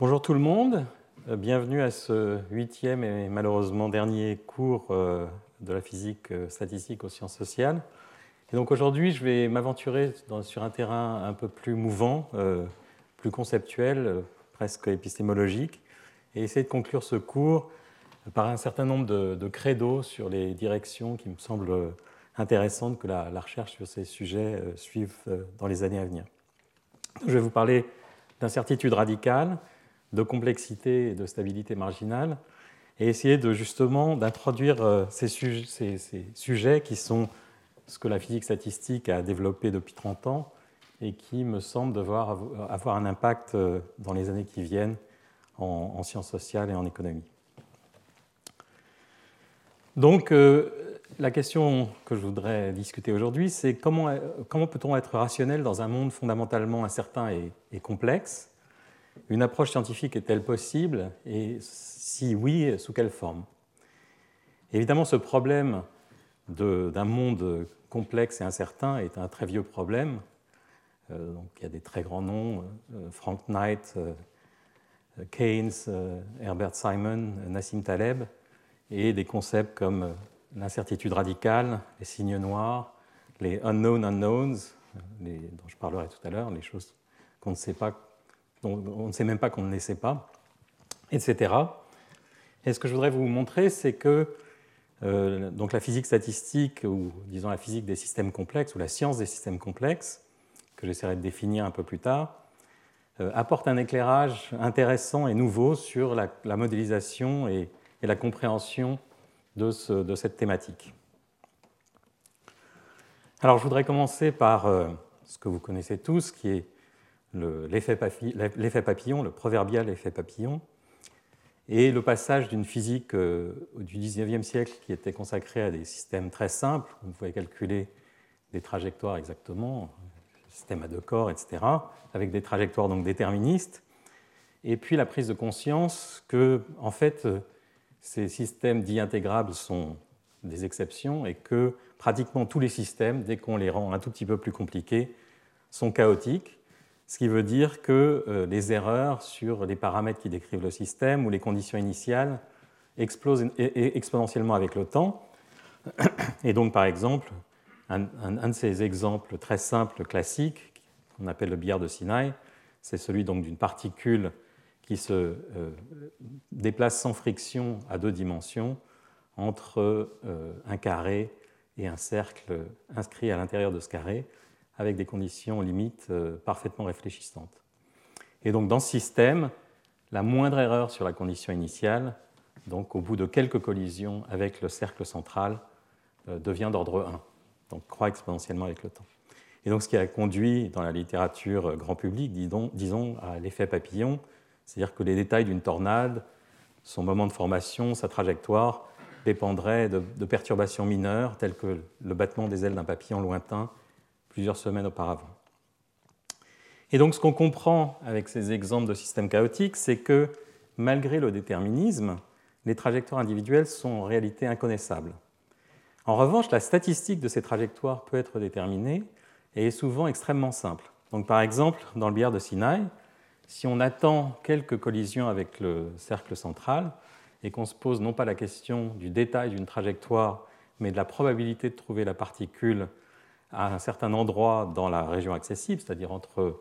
Bonjour tout le monde, euh, bienvenue à ce huitième et malheureusement dernier cours euh, de la physique euh, statistique aux sciences sociales. Et donc aujourd'hui, je vais m'aventurer sur un terrain un peu plus mouvant, plus conceptuel, presque épistémologique, et essayer de conclure ce cours par un certain nombre de, de credos sur les directions qui me semblent intéressantes que la, recherche sur ces sujets suive dans les années à venir. Je vais vous parler d'incertitude radicale, de complexité et de stabilité marginale, et essayer de justement d'introduire euh, ces, sujets, qui sont ce que la physique statistique a développé depuis 30 ans et qui me semblent devoir avoir un impact euh, dans les années qui viennent en, sciences sociales et en économie. Donc, euh, la question que je voudrais discuter aujourd'hui, c'est comment peut-on être rationnel dans un monde fondamentalement incertain et complexe une approche scientifique est-elle possible et si oui, sous quelle forme? Évidemment, ce problème d'un monde complexe et incertain est un très vieux problème. Euh, donc, il y a des très grands noms, euh, Frank Knight, euh, Keynes, Herbert Simon, Nassim Taleb, et des concepts comme l'incertitude radicale, les signes noirs, les unknown unknowns, dont je parlerai tout à l'heure, les choses qu'on ne sait pas on ne sait même pas qu'on ne les sait pas, etc. Et ce que je voudrais vous montrer, c'est que euh, donc la physique statistique, ou disons la physique des systèmes complexes, ou la science des systèmes complexes, que j'essaierai de définir un peu plus tard, euh, apporte un éclairage intéressant et nouveau sur la, modélisation et, la compréhension de, cette thématique. Alors je voudrais commencer par euh, ce que vous connaissez tous, qui est l'effet papillon, le proverbial effet papillon, et le passage d'une physique euh, du XIXe siècle qui était consacrée à des systèmes très simples, où on pouvait calculer des trajectoires exactement, système à deux corps, etc., avec des trajectoires donc déterministes, et puis la prise de conscience que, en fait, ces systèmes dits intégrables sont des exceptions et que pratiquement tous les systèmes, dès qu'on les rend un tout petit peu plus compliqués, sont chaotiques ce qui veut dire que euh, les erreurs sur les paramètres qui décrivent le système ou les conditions initiales explosent exponentiellement avec le temps. Et donc, par exemple, un, de ces exemples très simples, classiques, qu'on appelle le billard de Sinaï, c'est celui d'une particule qui se euh, déplace sans friction à deux dimensions entre euh, un carré et un cercle inscrit à l'intérieur de ce carré avec des conditions limites euh, parfaitement réfléchissantes. Et donc dans ce système, la moindre erreur sur la condition initiale, donc au bout de quelques collisions avec le cercle central, euh, devient d'ordre 1, donc croît exponentiellement avec le temps. Et donc ce qui a conduit dans la littérature grand public, disons, à l'effet papillon, c'est-à-dire que les détails d'une tornade, son moment de formation, sa trajectoire, dépendraient de perturbations mineures telles que le battement des ailes d'un papillon lointain semaines auparavant. Et donc ce qu'on comprend avec ces exemples de systèmes chaotiques, c'est que malgré le déterminisme, les trajectoires individuelles sont en réalité inconnaissables. En revanche, la statistique de ces trajectoires peut être déterminée et est souvent extrêmement simple. Donc, par exemple, dans le billard de Sinaï, si on attend quelques collisions avec le cercle central et qu'on se pose non pas la question du détail d'une trajectoire, mais de la probabilité de trouver la particule à un certain endroit dans la région accessible, c'est-à-dire entre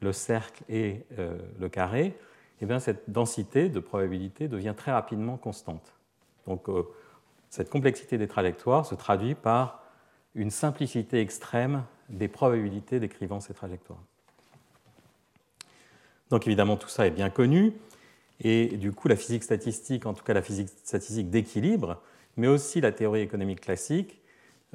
le cercle et euh, le carré, eh bien, cette densité de probabilité devient très rapidement constante. Donc, euh, cette complexité des trajectoires se traduit par une simplicité extrême des probabilités décrivant ces trajectoires. Donc évidemment, tout ça est bien connu, et du coup, la physique statistique, en tout cas la physique statistique d'équilibre, mais aussi la théorie économique classique,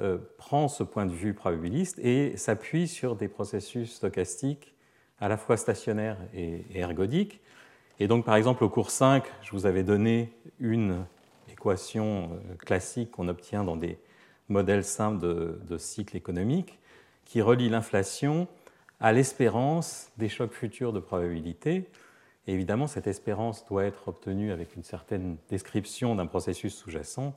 euh, prend ce point de vue probabiliste et s'appuie sur des processus stochastiques à la fois stationnaires et, ergodiques. Et donc, par exemple, au cours 5, je vous avais donné une équation euh, classique qu'on obtient dans des modèles simples de, de cycle économique qui relie l'inflation à l'espérance des chocs futurs de probabilité. Évidemment, cette espérance doit être obtenue avec une certaine description d'un processus sous-jacent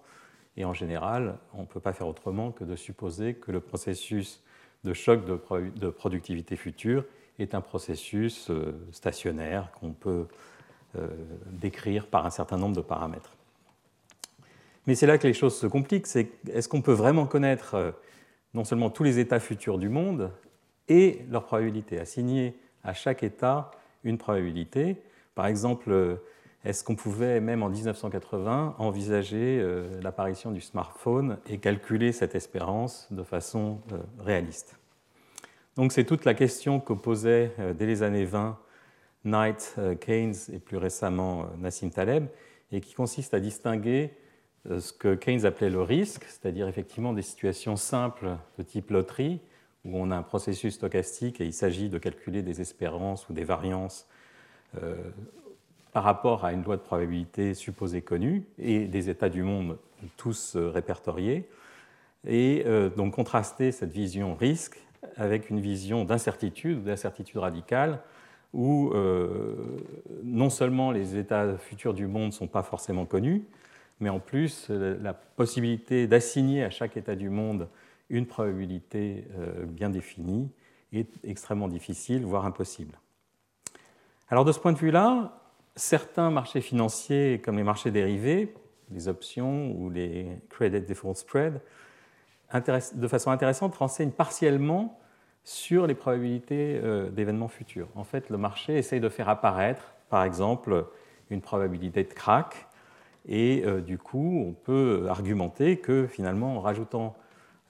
et en général, on ne peut pas faire autrement que de supposer que le processus de choc de, productivité future est un processus euh, stationnaire qu'on peut décrire par un certain nombre de paramètres. Mais c'est là que les choses se compliquent, est-ce qu'on peut vraiment connaître non seulement tous les états futurs du monde et leur probabilité, assigner à chaque état une probabilité. Par exemple, est-ce qu'on pouvait, même en 1980, envisager euh, l'apparition du smartphone et calculer cette espérance de façon euh, réaliste? Donc c'est toute la question que posait euh, dès les années 20 Knight, Keynes et plus récemment Nassim Taleb, et qui consiste à distinguer ce que Keynes appelait le risque, c'est-à-dire effectivement des situations simples de type loterie, où on a un processus stochastique et il s'agit de calculer des espérances ou des variances par rapport à une loi de probabilité supposée connue et des états du monde tous euh, répertoriés, et euh, donc contraster cette vision risque avec une vision d'incertitude, d'incertitude radicale, où euh, non seulement les états futurs du monde ne sont pas forcément connus, mais en plus la possibilité d'assigner à chaque état du monde une probabilité bien définie est extrêmement difficile, voire impossible. Alors de ce point de vue-là, certains marchés financiers, comme les marchés dérivés, les options ou les credit default spread, de façon intéressante, renseignent partiellement sur les probabilités euh, d'événements futurs. En fait, le marché essaye de faire apparaître, par exemple, une probabilité de crack, et euh, du coup, on peut argumenter que finalement, en rajoutant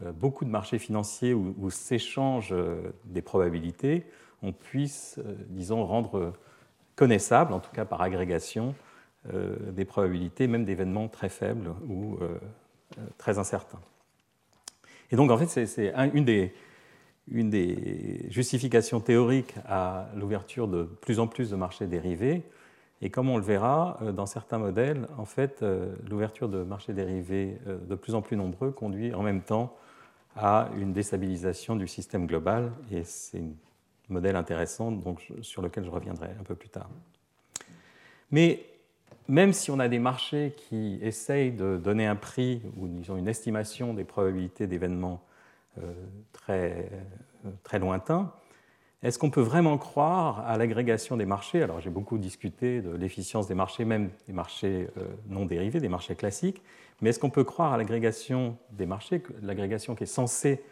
euh, beaucoup de marchés financiers où, où s'échangent des probabilités, on puisse, disons, rendre connaissables, en tout cas par agrégation, euh, des probabilités, même d'événements très faibles ou euh, euh, très incertains. Et donc, en fait, c'est une des, une des justifications théoriques à l'ouverture de plus en plus de marchés dérivés. Et comme on le verra, dans certains modèles, en fait, l'ouverture de marchés dérivés de plus en plus nombreux conduit en même temps à une déstabilisation du système global. Et c'est une modèle intéressant donc, sur lequel je reviendrai un peu plus tard. Mais même si on a des marchés qui essayent de donner un prix ou disons, une estimation des probabilités d'événements euh, très, lointains, est-ce qu'on peut vraiment croire à l'agrégation des marchés? Alors j'ai beaucoup discuté de l'efficience des marchés, même des marchés euh, non dérivés, des marchés classiques, mais est-ce qu'on peut croire à l'agrégation des marchés, l'agrégation qui est censée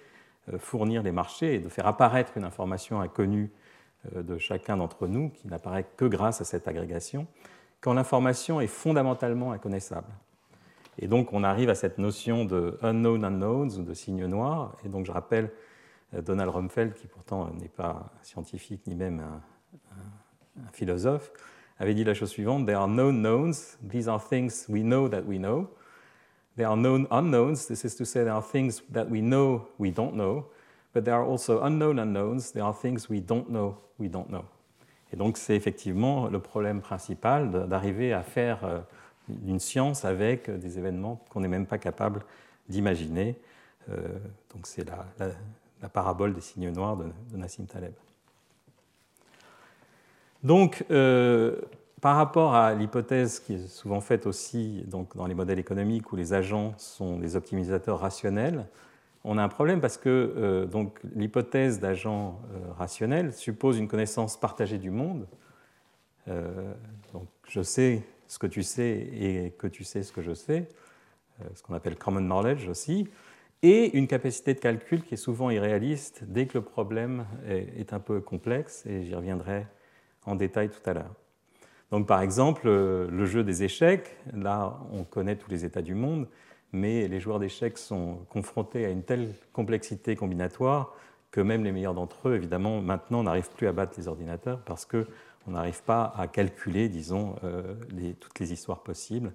fournir les marchés et de faire apparaître une information inconnue euh, de chacun d'entre nous, qui n'apparaît que grâce à cette agrégation, quand l'information est fondamentalement inconnaissable. Et donc on arrive à cette notion de unknown unknowns ou de signes noirs. Et donc je rappelle euh, Donald Rumsfeld, qui pourtant n'est pas scientifique ni même un, un, philosophe, avait dit la chose suivante There are known knowns, these are things we know that we know. There are known unknowns, this is to say, there are things that we know we don't know, but there are also unknown unknowns, there are things we don't know we don't know. Et donc, c'est effectivement le problème principal d'arriver à faire euh, une science avec des événements qu'on n'est même pas capable d'imaginer. Euh, donc, c'est la, parabole des signes noirs de, Nassim Taleb. Donc, euh, par rapport à l'hypothèse qui est souvent faite aussi dans les modèles économiques où les agents sont des optimisateurs rationnels, on a un problème parce que euh, l'hypothèse d'agents euh, rationnels suppose une connaissance partagée du monde. Euh, donc, je sais ce que tu sais et que tu sais ce que je sais, ce qu'on appelle common knowledge aussi, et une capacité de calcul qui est souvent irréaliste dès que le problème est un peu complexe, et j'y reviendrai en détail tout à l'heure. Donc, par exemple, euh, le jeu des échecs, là, on connaît tous les états du monde, mais les joueurs d'échecs sont confrontés à une telle complexité combinatoire que même les meilleurs d'entre eux, évidemment, maintenant n'arrivent plus à battre les ordinateurs parce qu'on n'arrive pas à calculer, disons, euh, toutes les histoires possibles.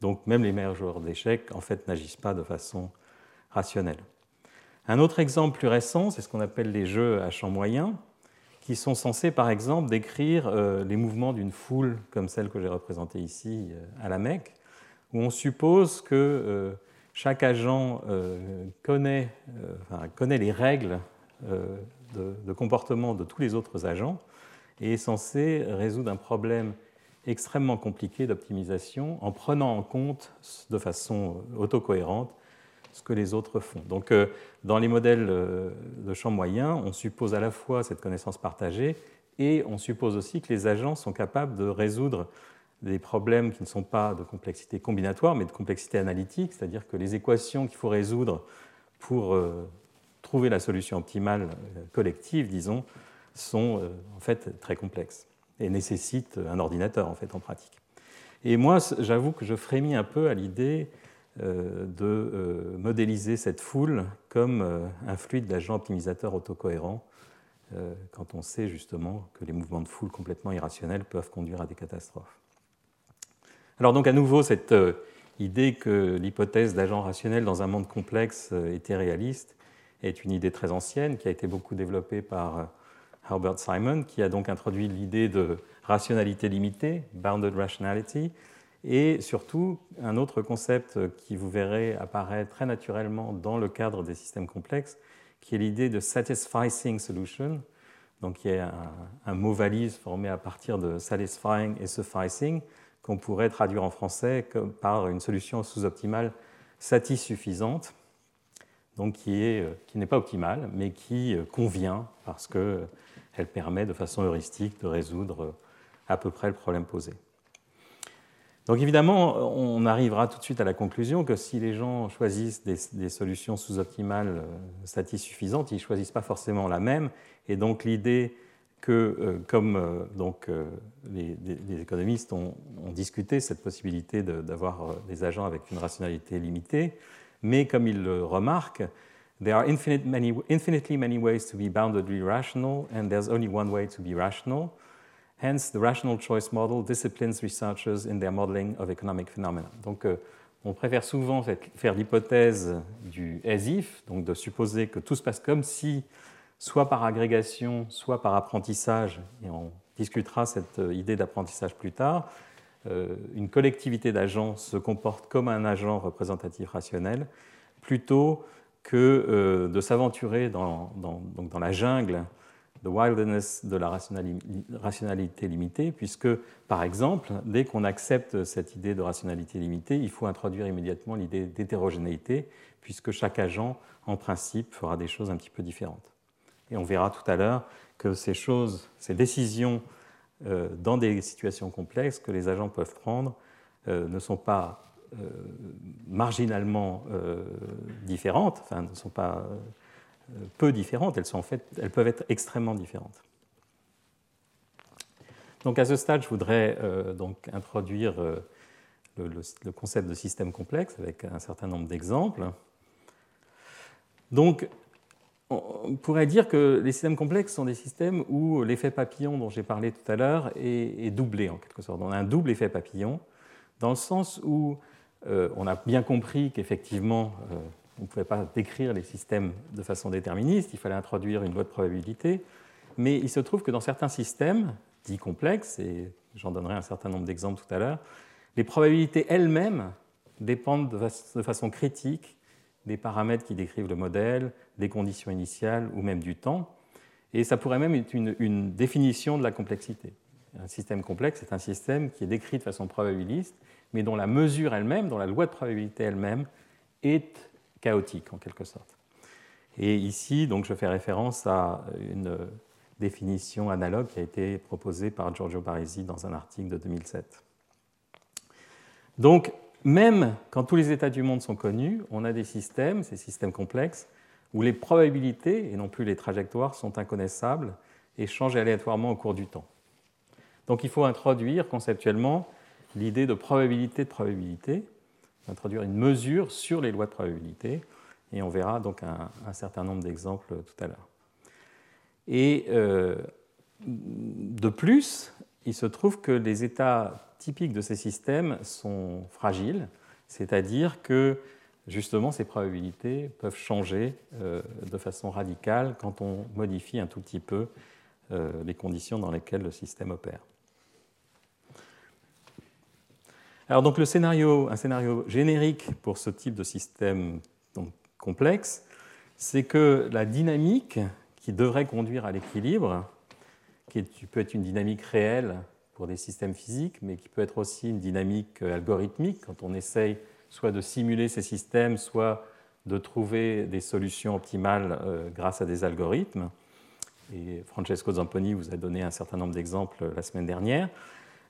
Donc, même les meilleurs joueurs d'échecs, en fait, n'agissent pas de façon rationnelle. Un autre exemple plus récent, c'est ce qu'on appelle les jeux à champ moyen qui sont censés, par exemple, décrire euh, les mouvements d'une foule comme celle que j'ai représentée ici euh, à la Mecque, où on suppose que euh, chaque agent connaît, les règles de, comportement de tous les autres agents et est censé résoudre un problème extrêmement compliqué d'optimisation en prenant en compte de façon autocohérente ce que les autres font. Donc, euh, dans les modèles euh, de champ moyen, on suppose à la fois cette connaissance partagée et on suppose aussi que les agents sont capables de résoudre des problèmes qui ne sont pas de complexité combinatoire, mais de complexité analytique, c'est-à-dire que les équations qu'il faut résoudre pour euh, trouver la solution optimale collective, disons, sont en fait très complexes et nécessitent un ordinateur en fait en pratique. Et moi, j'avoue que je frémis un peu à l'idée de modéliser cette foule comme un fluide d'agents optimisateurs autocohérents, quand on sait justement que les mouvements de foule complètement irrationnels peuvent conduire à des catastrophes. Alors donc à nouveau, cette euh, idée que l'hypothèse d'agent rationnel dans un monde complexe euh, était réaliste est une idée très ancienne qui a été beaucoup développée par euh, Herbert Simon, qui a donc introduit l'idée de rationalité limitée, bounded rationality, et surtout un autre concept qui vous verrez apparaître très naturellement dans le cadre des systèmes complexes, qui est l'idée de satisfying solution, donc qui est un, mot valise formé à partir de satisfying et sufficing, qu'on pourrait traduire en français par une solution sous-optimale satissuffisante, donc qui, est, euh, qui n'est pas optimale, mais qui euh, convient parce qu'elle permet de façon heuristique de résoudre euh, à peu près le problème posé. Donc évidemment, on arrivera tout de suite à la conclusion que si les gens choisissent des, solutions sous-optimales satisfaisantes, ils ne choisissent pas forcément la même. Et donc l'idée que, euh, comme euh, donc, euh, les, économistes ont, discuté cette possibilité d'avoir des agents avec une rationalité limitée, mais comme ils le remarquent, there are infinitely many ways to be boundedly rational, and there's only one way to be rational. Hence, the rational choice model disciplines researchers in their modeling of economic phenomena. Donc, on préfère souvent faire l'hypothèse du as-if, donc de supposer que tout se passe comme si soit par agrégation, soit par apprentissage, et on discutera cette euh, idée d'apprentissage plus tard, euh, une collectivité d'agents se comporte comme un agent représentatif rationnel, plutôt que euh, de s'aventurer dans, la jungle de wilderness de la rationalité limitée, puisque, par exemple, dès qu'on accepte cette idée de rationalité limitée, il faut introduire immédiatement l'idée d'hétérogénéité, puisque chaque agent, en principe, fera des choses un petit peu différentes. Et on verra tout à l'heure que ces choses, ces décisions euh, dans des situations complexes que les agents peuvent prendre euh, ne sont pas euh, marginalement différentes, enfin ne sont pas peu différentes, elles, sont en fait, elles peuvent être extrêmement différentes. Donc à ce stade, je voudrais donc introduire le, le, concept de système complexe avec un certain nombre d'exemples. Donc on pourrait dire que les systèmes complexes sont des systèmes où l'effet papillon dont j'ai parlé tout à l'heure est, doublé en quelque sorte. On a un double effet papillon dans le sens où euh, on a bien compris qu'effectivement euh, on ne pouvait pas décrire les systèmes de façon déterministe, il fallait introduire une loi de probabilité, mais il se trouve que dans certains systèmes dits complexes, et j'en donnerai un certain nombre d'exemples tout à l'heure, les probabilités elles-mêmes dépendent de façon critique des paramètres qui décrivent le modèle, des conditions initiales ou même du temps. Et ça pourrait même être une, définition de la complexité. Un système complexe est un système qui est décrit de façon probabiliste, mais dont la mesure elle-même, dont la loi de probabilité elle-même, est chaotique en quelque sorte. Et ici, donc, je fais référence à une définition analogue qui a été proposée par Giorgio Parisi dans un article de 2007. Donc, même quand tous les états du monde sont connus, on a des systèmes, ces systèmes complexes, où les probabilités, et non plus les trajectoires, sont inconnaissables et changent aléatoirement au cours du temps. Donc il faut introduire conceptuellement l'idée de probabilité de probabilité, introduire une mesure sur les lois de probabilité, et on verra donc un, certain nombre d'exemples tout à l'heure. Et euh, de plus, il se trouve que les états typiques de ces systèmes sont fragiles, c'est-à-dire que justement ces probabilités peuvent changer euh, de façon radicale quand on modifie un tout petit peu euh, les conditions dans lesquelles le système opère. Alors donc le scénario, un scénario générique pour ce type de système complexe, c'est que la dynamique qui devrait conduire à l'équilibre, qui peut être une dynamique réelle pour des systèmes physiques, mais qui peut être aussi une dynamique euh, algorithmique quand on essaye soit de simuler ces systèmes, soit de trouver des solutions optimales euh, grâce à des algorithmes. et Francesco Zamponi vous a donné un certain nombre d'exemples la semaine dernière.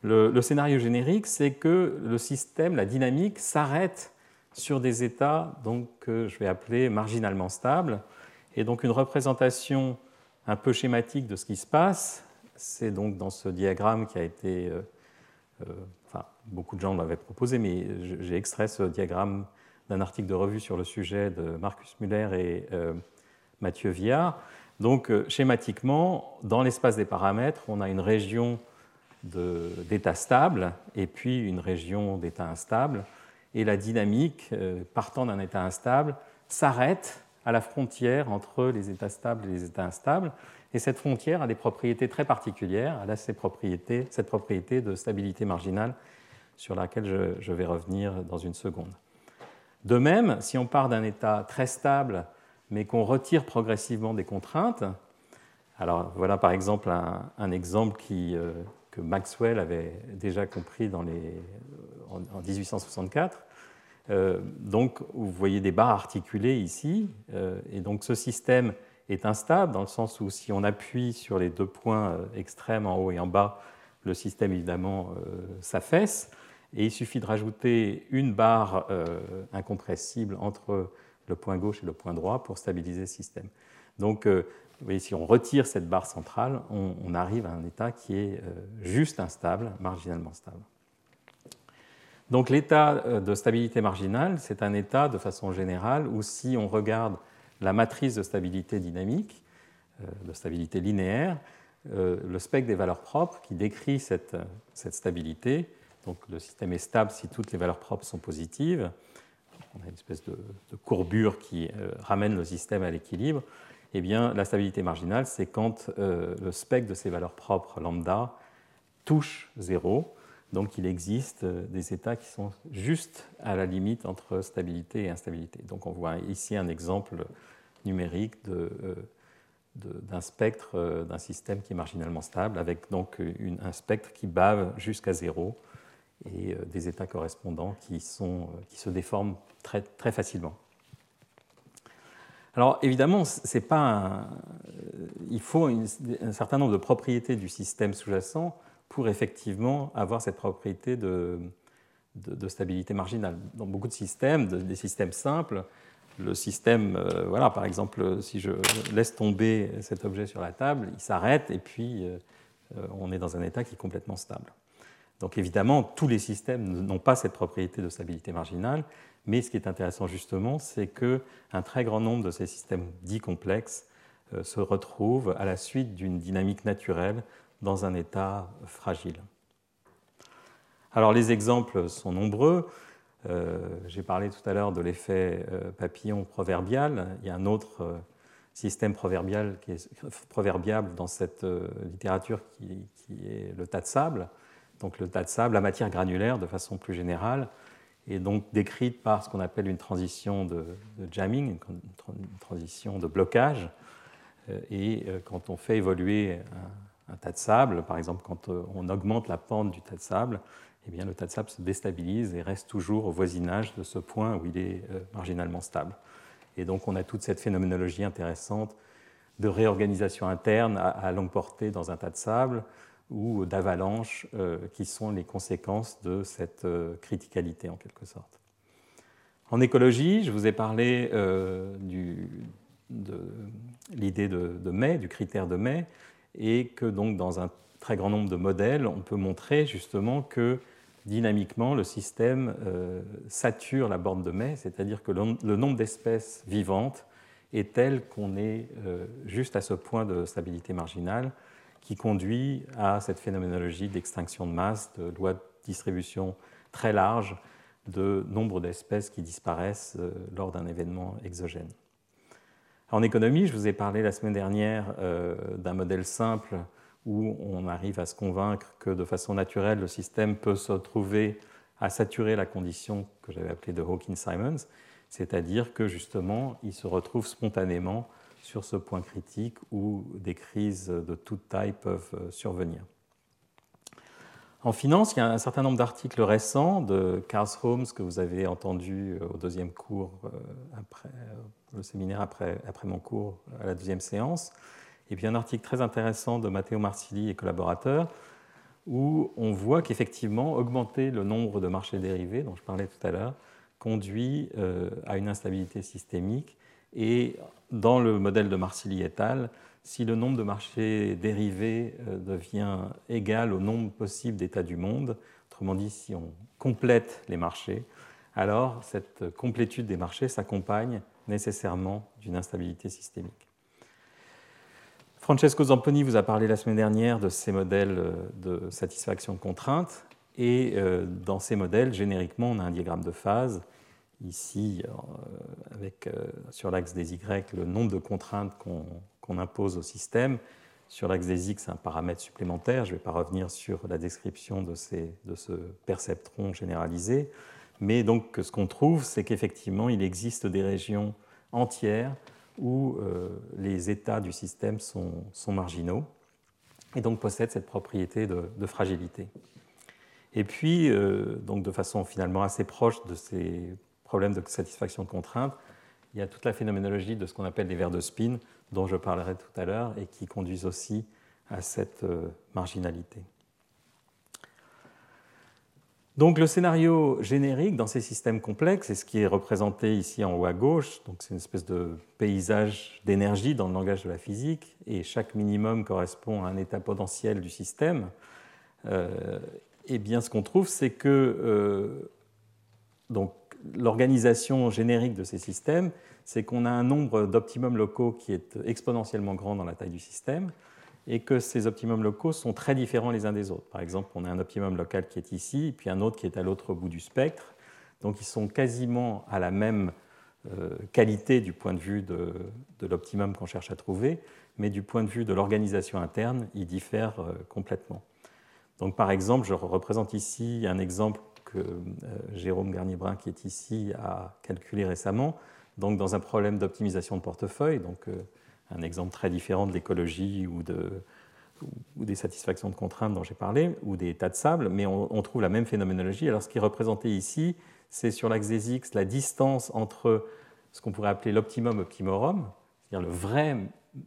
Le, scénario générique, c'est que le système, la dynamique, s'arrête sur des états donc, que je vais appeler marginalement stables. Et donc une représentation un peu schématique de ce qui se passe, c'est donc dans ce diagramme qui a été... Euh, euh, enfin, beaucoup de gens m'avaient proposé, mais j'ai extrait ce diagramme d'un article de revue sur le sujet de Marcus Muller et euh, Mathieu Viard. Donc, schématiquement, dans l'espace des paramètres, on a une région d'état stable et puis une région d'état instable. Et la dynamique, euh, partant d'un état instable, s'arrête à la frontière entre les états stables et les états instables. Et cette frontière a des propriétés très particulières. Elle a cette propriété de stabilité marginale sur laquelle je, je vais revenir dans une seconde. De même, si on part d'un état très stable, mais qu'on retire progressivement des contraintes, alors voilà par exemple un, exemple qui, euh, Maxwell avait déjà compris en, 1864. Euh, donc, vous voyez des barres articulées ici, euh, et donc ce système est instable dans le sens où si on appuie sur les deux points euh, extrêmes en haut et en bas, le système évidemment s'affaisse, et il suffit de rajouter une barre incompressible entre le point gauche et le point droit pour stabiliser le système. Donc, vous voyez, si on retire cette barre centrale, on, arrive à un état qui est euh, juste instable, marginalement stable. Donc l'état euh, de stabilité marginale, c'est un état de façon générale où si on regarde la matrice de stabilité dynamique, euh, de stabilité linéaire, le spectre des valeurs propres qui décrit cette, stabilité, donc le système est stable si toutes les valeurs propres sont positives, on a une espèce de courbure qui ramène le système à l'équilibre, eh bien, la stabilité marginale, c'est quand euh, le spectre de ces valeurs propres lambda touche zéro. Donc, il existe euh, des états qui sont juste à la limite entre stabilité et instabilité. Donc, on voit ici un exemple numérique euh, d'un spectre d'un système qui est marginalement stable, avec donc un spectre qui bave jusqu'à zéro et des états correspondants qui, se déforment très facilement. Alors évidemment, pas il faut un certain nombre de propriétés du système sous-jacent pour effectivement avoir cette propriété de, stabilité marginale. Dans beaucoup de systèmes, des systèmes simples, le système, euh, voilà, par exemple, si je laisse tomber cet objet sur la table, il s'arrête et puis euh, on est dans un état qui est complètement stable. Donc évidemment, tous les systèmes n'ont pas cette propriété de stabilité marginale, mais ce qui est intéressant justement, c'est qu'un très grand nombre de ces systèmes dits complexes euh, se retrouvent à la suite d'une dynamique naturelle dans un état fragile. Alors les exemples sont nombreux. Euh, j'ai parlé tout à l'heure de l'effet euh, papillon proverbial. Il y a un autre système proverbial proverbiable dans cette littérature qui, est le tas de sable. Donc le tas de sable, la matière granulaire de façon plus générale, est donc décrite par ce qu'on appelle une transition de, jamming, une, transition de blocage. Euh, et euh, quand on fait évoluer un, tas de sable, par exemple quand euh, on augmente la pente du tas de sable, eh bien, le tas de sable se déstabilise et reste toujours au voisinage de ce point où il est marginalement stable. Et donc on a toute cette phénoménologie intéressante de réorganisation interne à longue portée dans un tas de sable, ou d'avalanches euh, qui sont les conséquences de cette euh, criticalité en quelque sorte. En écologie, je vous ai parlé euh, de l'idée de, de May, du critère de May, et que donc dans un très grand nombre de modèles, on peut montrer justement que dynamiquement, le système sature la borne de May, c'est-à-dire que le, nombre d'espèces vivantes est tel qu'on est juste à ce point de stabilité marginale qui conduit à cette phénoménologie d'extinction de masse, de loi de distribution très large de nombre d'espèces qui disparaissent euh, lors d'un événement exogène. En économie, je vous ai parlé la semaine dernière euh, d'un modèle simple où on arrive à se convaincre que de façon naturelle, le système peut se trouver à saturer la condition que j'avais appelée de Hawkins-Simons, c'est-à-dire que justement, il se retrouve spontanément sur ce point critique où des crises de toute taille peuvent euh, survenir. En finance, il y a un certain nombre d'articles récents de Carl Holmes que vous avez entendu euh, au deuxième cours, euh, après, le séminaire après, après mon cours à la deuxième séance, et puis un article très intéressant de Matteo Marsili et collaborateurs, où on voit qu'effectivement, augmenter le nombre de marchés dérivés, dont je parlais tout à l'heure, conduit à une instabilité systémique. Et dans le modèle de Marsili et al., si le nombre de marchés dérivés euh, devient égal au nombre possible d'états du monde, autrement dit, si on complète les marchés, alors cette complétude des marchés s'accompagne nécessairement d'une instabilité systémique. Francesco Zamponi vous a parlé la semaine dernière de ces modèles euh, de satisfaction de contraintes. Et euh, dans ces modèles, génériquement, on a un diagramme de phase. Ici, euh, avec sur l'axe des Y, le nombre de contraintes qu'on impose au système. Sur l'axe des X, un paramètre supplémentaire. Je ne vais pas revenir sur la description de, ce perceptron généralisé. Mais donc, ce qu'on trouve, c'est qu'effectivement, il existe des régions entières où euh, les états du système sont, marginaux et donc possèdent cette propriété de, fragilité. Et puis, euh, donc de façon finalement assez proche de ces problèmes de satisfaction de contrainte, il y a toute la phénoménologie de ce qu'on appelle les verres de spin, dont je parlerai tout à l'heure, et qui conduisent aussi à cette euh, marginalité. Donc le scénario générique dans ces systèmes complexes, et ce qui est représenté ici en haut à gauche, donc c'est une espèce de paysage d'énergie dans le langage de la physique, et chaque minimum correspond à un état potentiel du système. Euh, et bien ce qu'on trouve, c'est que euh, donc l'organisation générique de ces systèmes, c'est qu'on a un nombre d'optimums locaux qui est exponentiellement grand dans la taille du système, et que ces optimums locaux sont très différents les uns des autres. Par exemple, on a un optimum local qui est ici, puis un autre qui est à l'autre bout du spectre. Donc ils sont quasiment à la même euh, qualité du point de vue de, l'optimum qu'on cherche à trouver, mais du point de vue de l'organisation interne, ils diffèrent euh, complètement. Donc par exemple, je représente ici un exemple que euh, Jérôme Garnier-Brun, qui est ici, a calculé récemment. Donc dans un problème d'optimisation de portefeuille, donc un exemple très différent de l'écologie ou, des satisfactions de contraintes dont j'ai parlé, ou des tas de sable, mais on, trouve la même phénoménologie. Alors ce qui est représenté ici, c'est sur l'axe des X la distance entre ce qu'on pourrait appeler l'optimum optimorum, c'est-à-dire le vrai,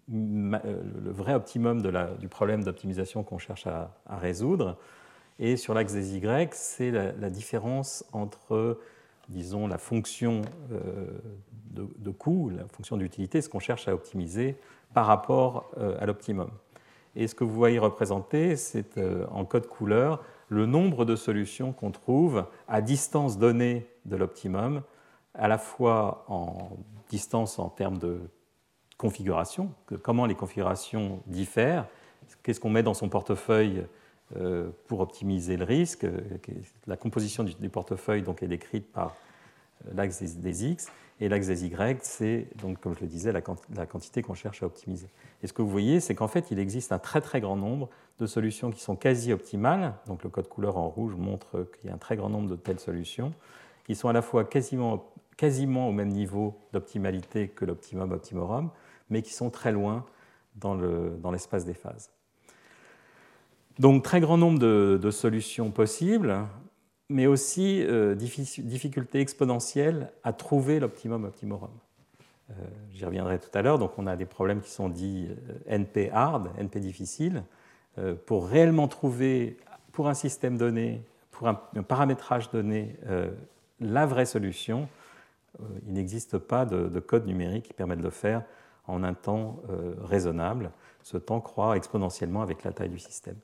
le vrai optimum du problème d'optimisation qu'on cherche à, résoudre, et sur l'axe des Y, c'est la, différence entre disons, la fonction euh, de, coût, la fonction d'utilité, ce qu'on cherche à optimiser par rapport euh, à l'optimum. Et ce que vous voyez représenté, c'est euh, en code couleur le nombre de solutions qu'on trouve à distance donnée de l'optimum, à la fois en distance en termes de configuration, comment les configurations diffèrent, qu'est-ce qu'on met dans son portefeuille pour optimiser le risque. La composition du portefeuille donc, est décrite par l'axe des X, et l'axe des Y, c'est, donc, comme je le disais, la, quantité qu'on cherche à optimiser. Et ce que vous voyez, c'est qu'en fait, il existe un très très grand nombre de solutions qui sont quasi optimales. Donc le code couleur en rouge montre qu'il y a un très grand nombre de telles solutions, qui sont à la fois quasiment, au même niveau d'optimalité que l'optimum optimorum, mais qui sont très loin dans l'espace des phases. Donc très grand nombre de, solutions possibles, mais aussi euh, difficulté exponentielle à trouver l'optimum optimorum. Euh, j'y reviendrai tout à l'heure. Donc, on a des problèmes qui sont dits euh, NP hard, NP difficile. pour réellement trouver, pour un système donné, pour un, paramétrage donné, la vraie solution, il n'existe pas de, de, code numérique qui permet de le faire en un temps raisonnable. Ce temps croît exponentiellement avec la taille du système.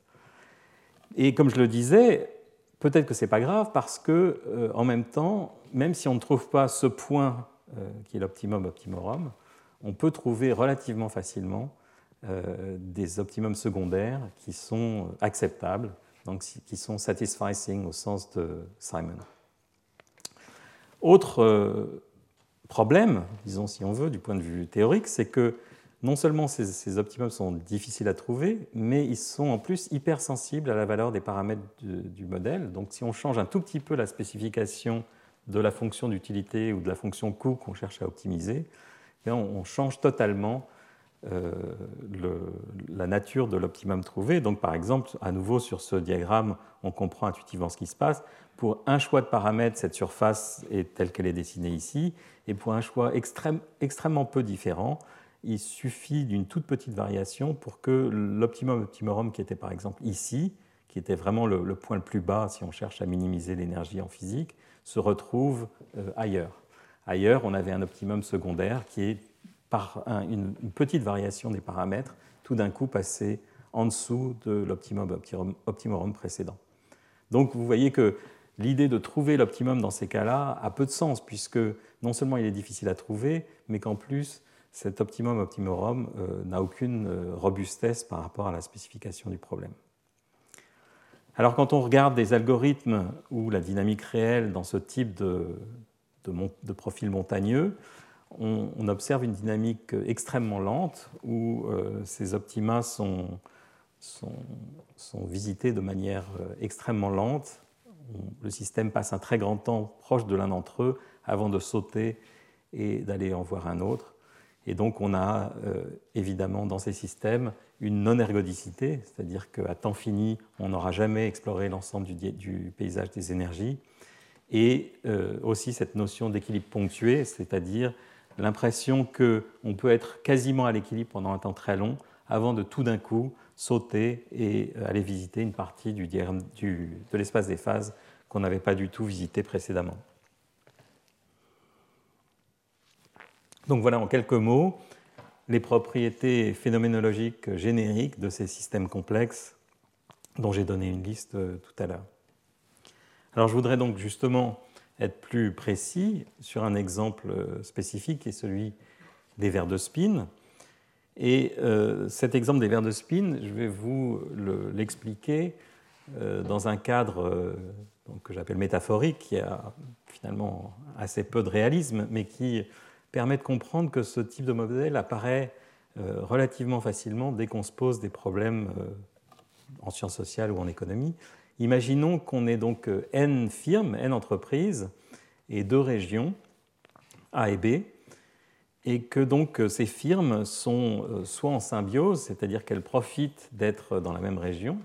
Et comme je le disais, peut-être que ce n'est pas grave parce que, euh, en même temps, même si on ne trouve pas ce point euh, qui est l'optimum optimorum, on peut trouver relativement facilement euh, des optimums secondaires qui sont acceptables, donc qui sont satisfying au sens de Simon. Autre problème, disons si on veut, du point de vue théorique, c'est que non seulement ces, optimums sont difficiles à trouver, mais ils sont en plus hypersensibles à la valeur des paramètres du, modèle. Donc si on change un tout petit peu la spécification de la fonction d'utilité ou de la fonction coût qu'on cherche à optimiser, eh on change totalement euh, la nature de l'optimum trouvé. Donc par exemple, à nouveau sur ce diagramme, on comprend intuitivement ce qui se passe. Pour un choix de paramètres, cette surface est telle qu'elle est dessinée ici, et pour un choix extrêmement peu différent, il suffit d'une toute petite variation pour que l'optimum optimorum qui était par exemple ici, qui était vraiment le, point le plus bas si on cherche à minimiser l'énergie en physique, se retrouve euh, ailleurs. Ailleurs, on avait un optimum secondaire qui est par une, petite variation des paramètres, tout d'un coup passé en dessous de l'optimum optimorum précédent. Donc vous voyez que l'idée de trouver l'optimum dans ces cas-là a peu de sens, puisque non seulement il est difficile à trouver, mais qu'en plus, cet optimum optimorum euh, n'a aucune euh, robustesse par rapport à la spécification du problème. Alors quand on regarde des algorithmes ou la dynamique réelle dans ce type de, profil montagneux, on, observe une dynamique extrêmement lente où euh, ces optima sont, visités de manière extrêmement lente le système passe un très grand temps proche de l'un d'entre eux avant de sauter et d'aller en voir un autre. Et donc on a euh, évidemment dans ces systèmes une non-ergodicité, c'est-à-dire qu'à temps fini, on n'aura jamais exploré l'ensemble du, paysage des énergies, et euh, aussi cette notion d'équilibre ponctué, c'est-à-dire l'impression qu'on peut être quasiment à l'équilibre pendant un temps très long avant de tout d'un coup sauter et euh, aller visiter une partie de l'espace des phases qu'on n'avait pas du tout visité précédemment. Donc voilà en quelques mots les propriétés phénoménologiques génériques de ces systèmes complexes dont j'ai donné une liste euh, tout à l'heure. Alors je voudrais donc justement être plus précis sur un exemple euh, spécifique qui est celui des vers de spin. Et euh, cet exemple des vers de spin, je vais vous l'expliquer dans un cadre que j'appelle métaphorique, qui a finalement assez peu de réalisme, mais qui permet de comprendre que ce type de modèle apparaît relativement facilement dès qu'on se pose des problèmes en sciences sociales ou en économie. Imaginons qu'on ait donc n firmes, n entreprises et deux régions, A et B, et que donc euh, ces firmes sont euh, soit en symbiose, c'est-à-dire qu'elles profitent d'être dans la même région,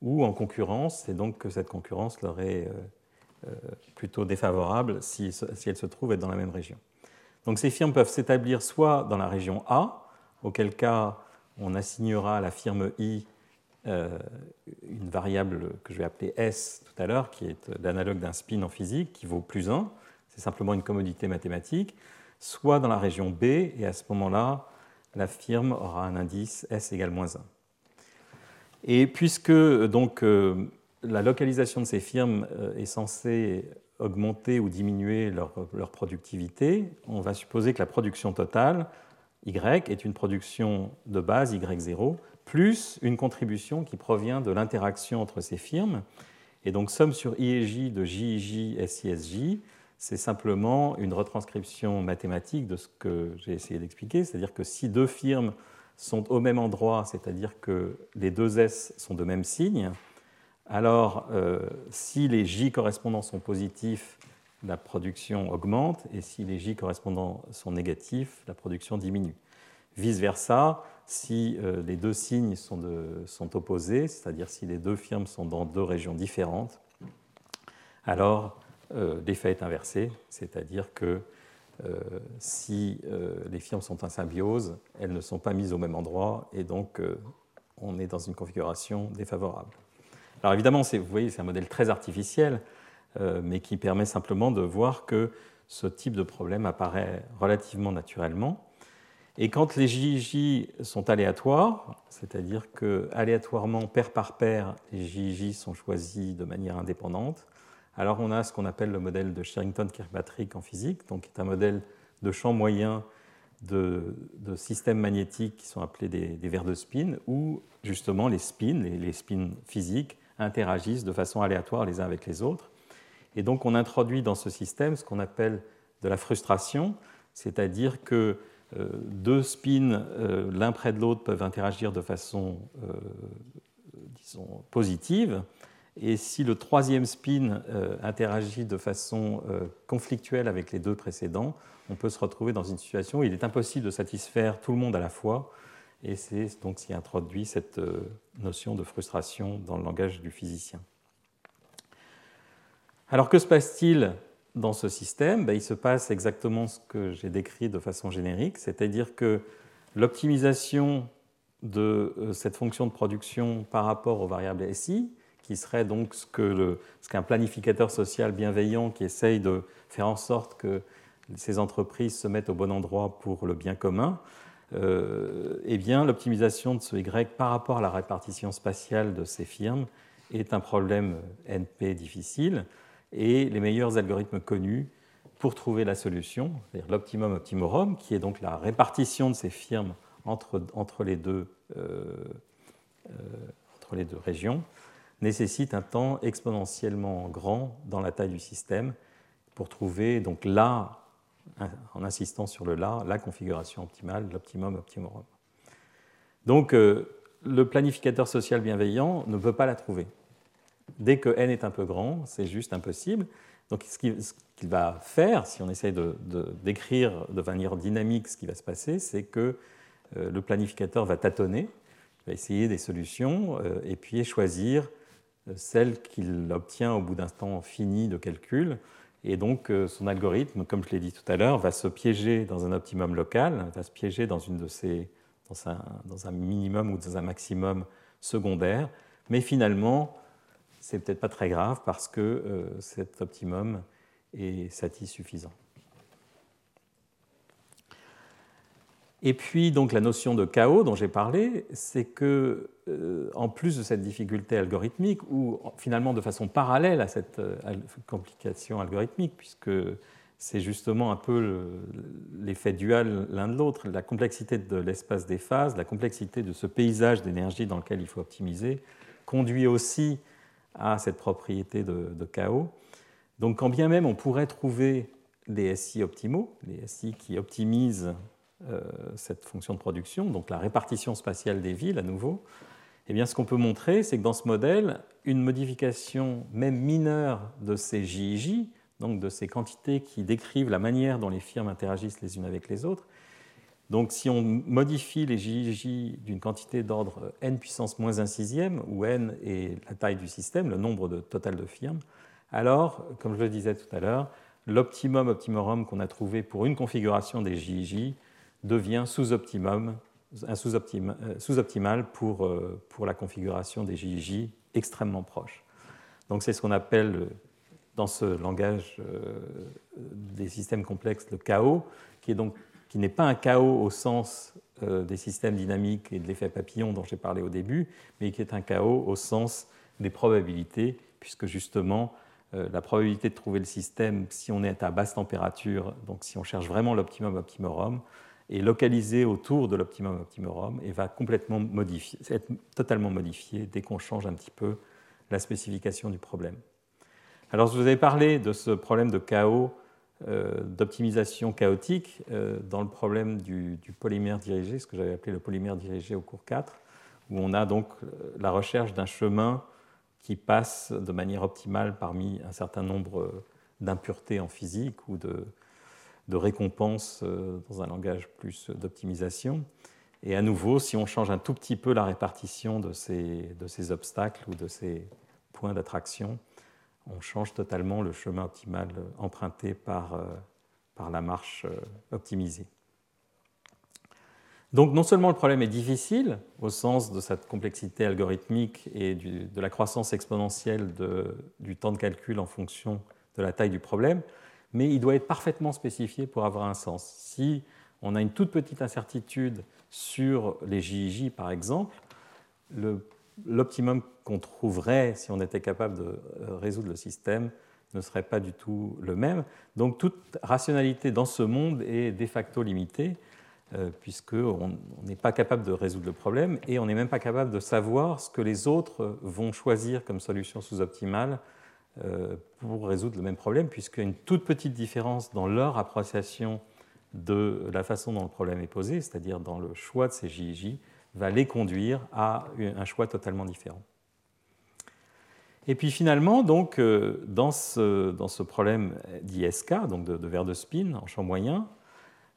ou en concurrence, et donc que cette concurrence leur est euh, plutôt défavorable si, elles se trouvent être dans la même région. Donc ces firmes peuvent s'établir soit dans la région A, auquel cas on assignera à la firme I une variable que je vais appeler S tout à l'heure, qui est l'analogue d'un spin en physique, qui vaut plus 1. C'est simplement une commodité mathématique soit dans la région B, et à ce moment-là, la firme aura un indice S égale moins 1. Et puisque donc, euh, la localisation de ces firmes euh, est censée augmenter ou diminuer leur, leur, productivité, on va supposer que la production totale, Y, est une production de base, Y0, plus une contribution qui provient de l'interaction entre ces firmes. Et donc, somme sur I et J de JJ, SISJ, c'est simplement une retranscription mathématique de ce que j'ai essayé d'expliquer, c'est-à-dire que si deux firmes sont au même endroit, c'est-à-dire que les deux S sont de même signe, alors euh, si les J correspondants sont positifs, la production augmente, et si les J correspondants sont négatifs, la production diminue. Vice-versa, si euh, les deux signes sont, opposés, c'est-à-dire si les deux firmes sont dans deux régions différentes, alors euh, l'effet est inversé, c'est-à-dire que si les firmes sont en symbiose, elles ne sont pas mises au même endroit et donc on est dans une configuration défavorable. Alors évidemment, vous voyez, c'est un modèle très artificiel, mais qui permet simplement de voir que ce type de problème apparaît relativement naturellement. Et quand les JJ sont aléatoires, c'est-à-dire que aléatoirement, paire par paire, les JJ sont choisis de manière indépendante, alors on a ce qu'on appelle le modèle de Sherrington-Kirkpatrick en physique, donc qui est un modèle de champ moyen de, systèmes magnétiques qui sont appelés des, des de spin, où justement les spins, les, les spins physiques, interagissent de façon aléatoire les uns avec les autres. Et donc on introduit dans ce système ce qu'on appelle de la frustration, c'est-à-dire que euh, deux spins euh, l'un près de l'autre peuvent interagir de façon, euh, disons, positive, et si le troisième spin interagit de façon conflictuelle avec les deux précédents, on peut se retrouver dans une situation où il est impossible de satisfaire tout le monde à la fois. Et c'est donc ce qui introduit cette euh, notion de frustration dans le langage du physicien. Alors que se passe-t-il dans ce système? Ben, Il se passe exactement ce que j'ai décrit de façon générique, c'est-à-dire que l'optimisation de cette fonction de production par rapport aux variables SI, qui serait donc ce qu'un planificateur social bienveillant qui essaye de faire en sorte que ces entreprises se mettent au bon endroit pour le bien commun, euh, eh bien, l'optimisation de ce Y par rapport à la répartition spatiale de ces firmes est un problème NP difficile et les meilleurs algorithmes connus pour trouver la solution, c'est-à-dire l'optimum optimorum, qui est donc la répartition de ces firmes entre, entre, les, deux, euh, euh, entre les deux régions, nécessite un temps exponentiellement grand dans la taille du système pour trouver donc là en insistant sur le là, la configuration optimale, l'optimum optimorum. Donc, euh, le planificateur social bienveillant ne peut pas la trouver. Dès que n est un peu grand, c'est juste impossible. Donc, ce qu'il va faire, si on essaye de, décrire de manière dynamique ce qui va se passer, c'est que euh, le planificateur va tâtonner, va essayer des solutions euh, et puis choisir celle qu'il obtient au bout d'un temps fini de calcul et donc, euh, son algorithme, comme je l'ai dit tout à l'heure, va se piéger dans un optimum local, va se piéger dans, une de ces, un, minimum ou dans un maximum secondaire. Mais finalement, c'est peut-être pas très grave parce que euh, cet optimum est satissuffisant. Et puis, donc, la notion de chaos dont j'ai parlé, c'est que, euh, en plus de cette difficulté algorithmique, ou finalement de façon parallèle à cette euh, complication algorithmique, puisque c'est justement un peu l'effet dual l'un de l'autre, la complexité de l'espace des phases, la complexité de ce paysage d'énergie dans lequel il faut optimiser, conduit aussi à cette propriété de, de chaos. Donc, quand bien même on pourrait trouver des SI optimaux, des SI qui optimisent cette fonction de production, donc la répartition spatiale des villes à nouveau, eh bien, ce qu'on peut montrer, c'est que dans ce modèle, une modification même mineure de ces JIJ, donc de ces quantités qui décrivent la manière dont les firmes interagissent les unes avec les autres, donc si on modifie les JIJ d'une quantité d'ordre n puissance moins 1 sixième, où n est la taille du système, le nombre total de firmes, alors, comme je le disais tout à l'heure, l'optimum optimorum qu'on a trouvé pour une configuration des JIJ devient sous-optimum, un euh, sous-optimal pour, euh, pour la configuration des JJ extrêmement proches. Donc c'est ce qu'on appelle dans ce langage euh, des systèmes complexes le chaos, qui est donc qui n'est pas un chaos au sens des systèmes dynamiques et de l'effet papillon dont j'ai parlé au début, mais qui est un chaos au sens des probabilités, puisque justement la probabilité de trouver le système si on est à basse température, donc si on cherche vraiment l'optimum optimorum, est localisé autour de l'optimum optimorum et va complètement modifier, être totalement modifié dès qu'on change un petit peu la spécification du problème. Alors, je vous avais parlé de ce problème de chaos, euh, d'optimisation chaotique euh, dans le problème du, polymère dirigé, ce que j'avais appelé le polymère dirigé au cours 4, où on a donc euh, la recherche d'un chemin qui passe de manière optimale parmi un certain nombre d'impuretés en physique ou de, de récompense euh, dans un langage plus d'optimisation. Et à nouveau, si on change un tout petit peu la répartition de ces, obstacles ou de ces points d'attraction, on change totalement le chemin optimal emprunté par, euh, par la marche euh, optimisée. Donc non seulement le problème est difficile au sens de cette complexité algorithmique et de la croissance exponentielle du temps de calcul en fonction de la taille du problème, mais il doit être parfaitement spécifié pour avoir un sens. Si on a une toute petite incertitude sur les JIJ, par exemple, l'optimum qu'on trouverait si on était capable de euh, résoudre le système ne serait pas du tout le même. Donc toute rationalité dans ce monde est de facto limitée, euh, puisqu'on n'est pas capable de résoudre le problème et on n'est même pas capable de savoir ce que les autres vont choisir comme solution sous-optimale pour résoudre le même problème, puisqu'il toute petite différence dans leur appréciation de la façon dont le problème est posé, c'est-à-dire dans le choix de ces JJ, va les conduire à un choix totalement différent. Et puis finalement, donc, euh, dans, ce, dans ce problème d'ISK, donc de, de verre de spin en champ moyen,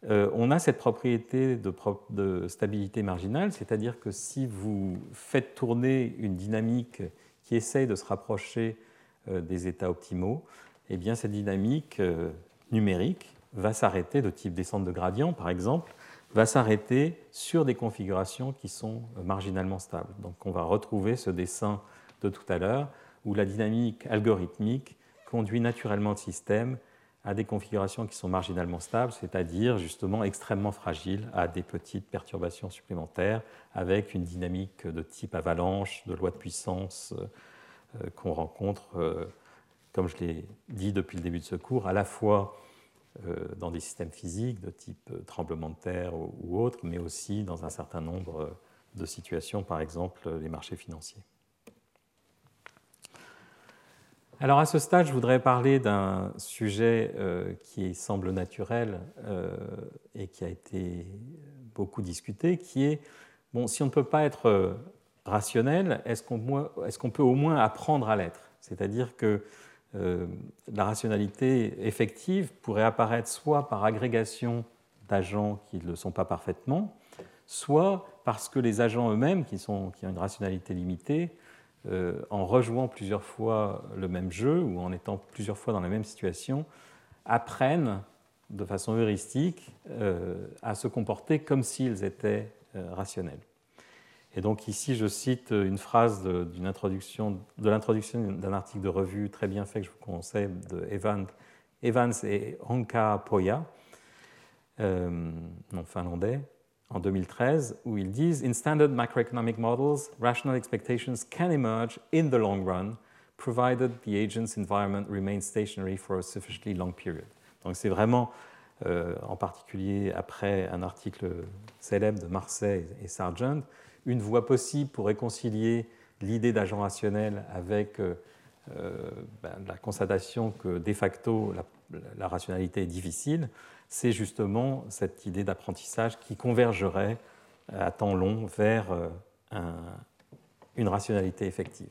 euh, on a cette propriété de, stabilité marginale, c'est-à-dire que si vous faites tourner une dynamique qui essaye de se rapprocher euh, des états optimaux, eh bien, cette dynamique euh, numérique va s'arrêter de type descente de gradient, par exemple, va s'arrêter sur des configurations qui sont marginalement stables. Donc on va retrouver ce dessin de tout à l'heure où la dynamique algorithmique conduit naturellement le système à des configurations qui sont marginalement stables, c'est-à-dire justement extrêmement fragiles à des petites perturbations supplémentaires avec une dynamique de type avalanche, de loi de puissance euh, qu'on rencontre, euh, comme je l'ai dit depuis le début de ce cours, à la fois euh, dans des systèmes physiques de type tremblement de terre ou autre, mais aussi dans un certain nombre de situations, par exemple les marchés financiers. Alors à ce stade, je voudrais parler d'un sujet euh, qui semble naturel euh, et qui a été beaucoup discuté, qui est, bon, si on ne peut pas être euh, rationnel, est-ce qu'on peut au moins apprendre à l'être? C'est-à-dire que la rationalité effective pourrait apparaître soit par agrégation d'agents qui ne le sont pas parfaitement, soit parce que les agents eux-mêmes, qui, ont une rationalité limitée, euh, en rejouant plusieurs fois le même jeu ou en étant plusieurs fois dans la même situation, apprennent de façon heuristique euh, à se comporter comme s'ils étaient euh, rationnels. Et donc ici, je cite une phrase de, introduction, de l'introduction d'un article de revue très bien fait que je vous conseille de Evans, et Honka Poya, non finlandais, en 2013 où ils disent In standard macroeconomic models, rational expectations can emerge in the long run, provided the agent's environment remains stationary for a sufficiently long period. Donc c'est vraiment, euh, en particulier après un article célèbre de Marseille et Sargent, une voie possible pour réconcilier l'idée d'agent rationnel avec euh, euh, ben, la constatation que de facto la, rationalité est difficile c'est justement cette idée d'apprentissage qui convergerait à temps long vers euh, une rationalité effective.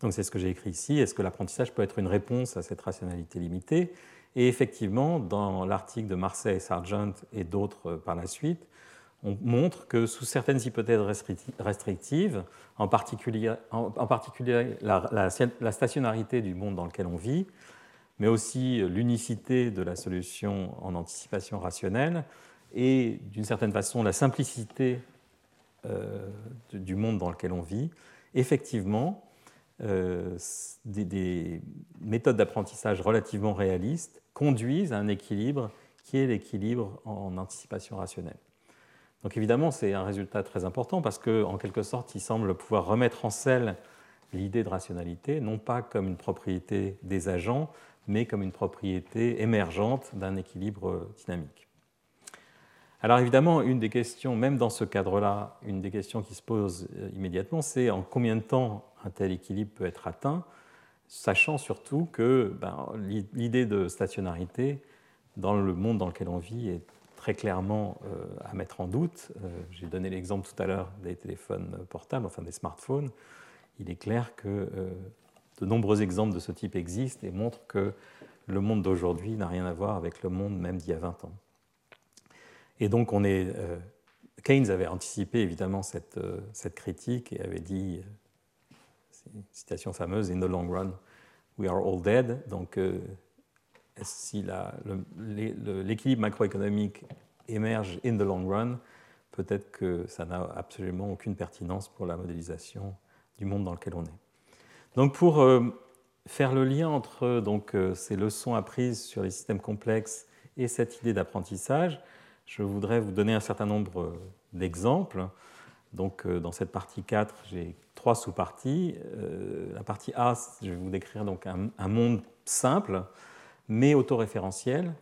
Donc c'est ce que j'ai écrit ici. Est-ce que l'apprentissage peut être une réponse à cette rationalité limitée? Et effectivement, dans l'article de Marseille, Sargent et d'autres par la suite, on montre que sous certaines hypothèses restrictives, en particulier, la, stationnarité du monde dans lequel on vit, mais aussi l'unicité de la solution en anticipation rationnelle et d'une certaine façon la simplicité euh, du monde dans lequel on vit, effectivement, euh, des, méthodes d'apprentissage relativement réalistes conduisent à un équilibre qui est l'équilibre en anticipation rationnelle. Donc évidemment, c'est un résultat très important parce qu'en quelque sorte, il semble pouvoir remettre en selle l'idée de rationalité, non pas comme une propriété des agents, mais comme une propriété émergente d'un équilibre dynamique. Alors évidemment, une des questions, même dans ce cadre-là, une des questions qui se pose euh, immédiatement, c'est en combien de temps un tel équilibre peut être atteint, sachant surtout que ben, l'idée de stationnarité dans le monde dans lequel on vit est très clairement euh, à mettre en doute. Euh, j'ai donné l'exemple tout à l'heure des téléphones portables, enfin des smartphones. Il est clair que de nombreux exemples de ce type existent et montrent que le monde d'aujourd'hui n'a rien à voir avec le monde même d'il y a 20 ans. Et donc, on est, euh, Keynes avait anticipé évidemment cette, euh, critique et avait dit, euh, c'est une citation fameuse, In the long run, we are all dead. Donc, si l'équilibre macroéconomique émerge in the long run, peut-être que ça n'a absolument aucune pertinence pour la modélisation du monde dans lequel on est. Donc pour euh, faire le lien entre donc, euh, ces leçons apprises sur les systèmes complexes et cette idée d'apprentissage, je voudrais vous donner un certain nombre euh, d'exemples. Donc, dans cette partie 4, j'ai trois sous-parties. la partie A, je vais vous décrire donc un, monde simple, mais autoréférentiel,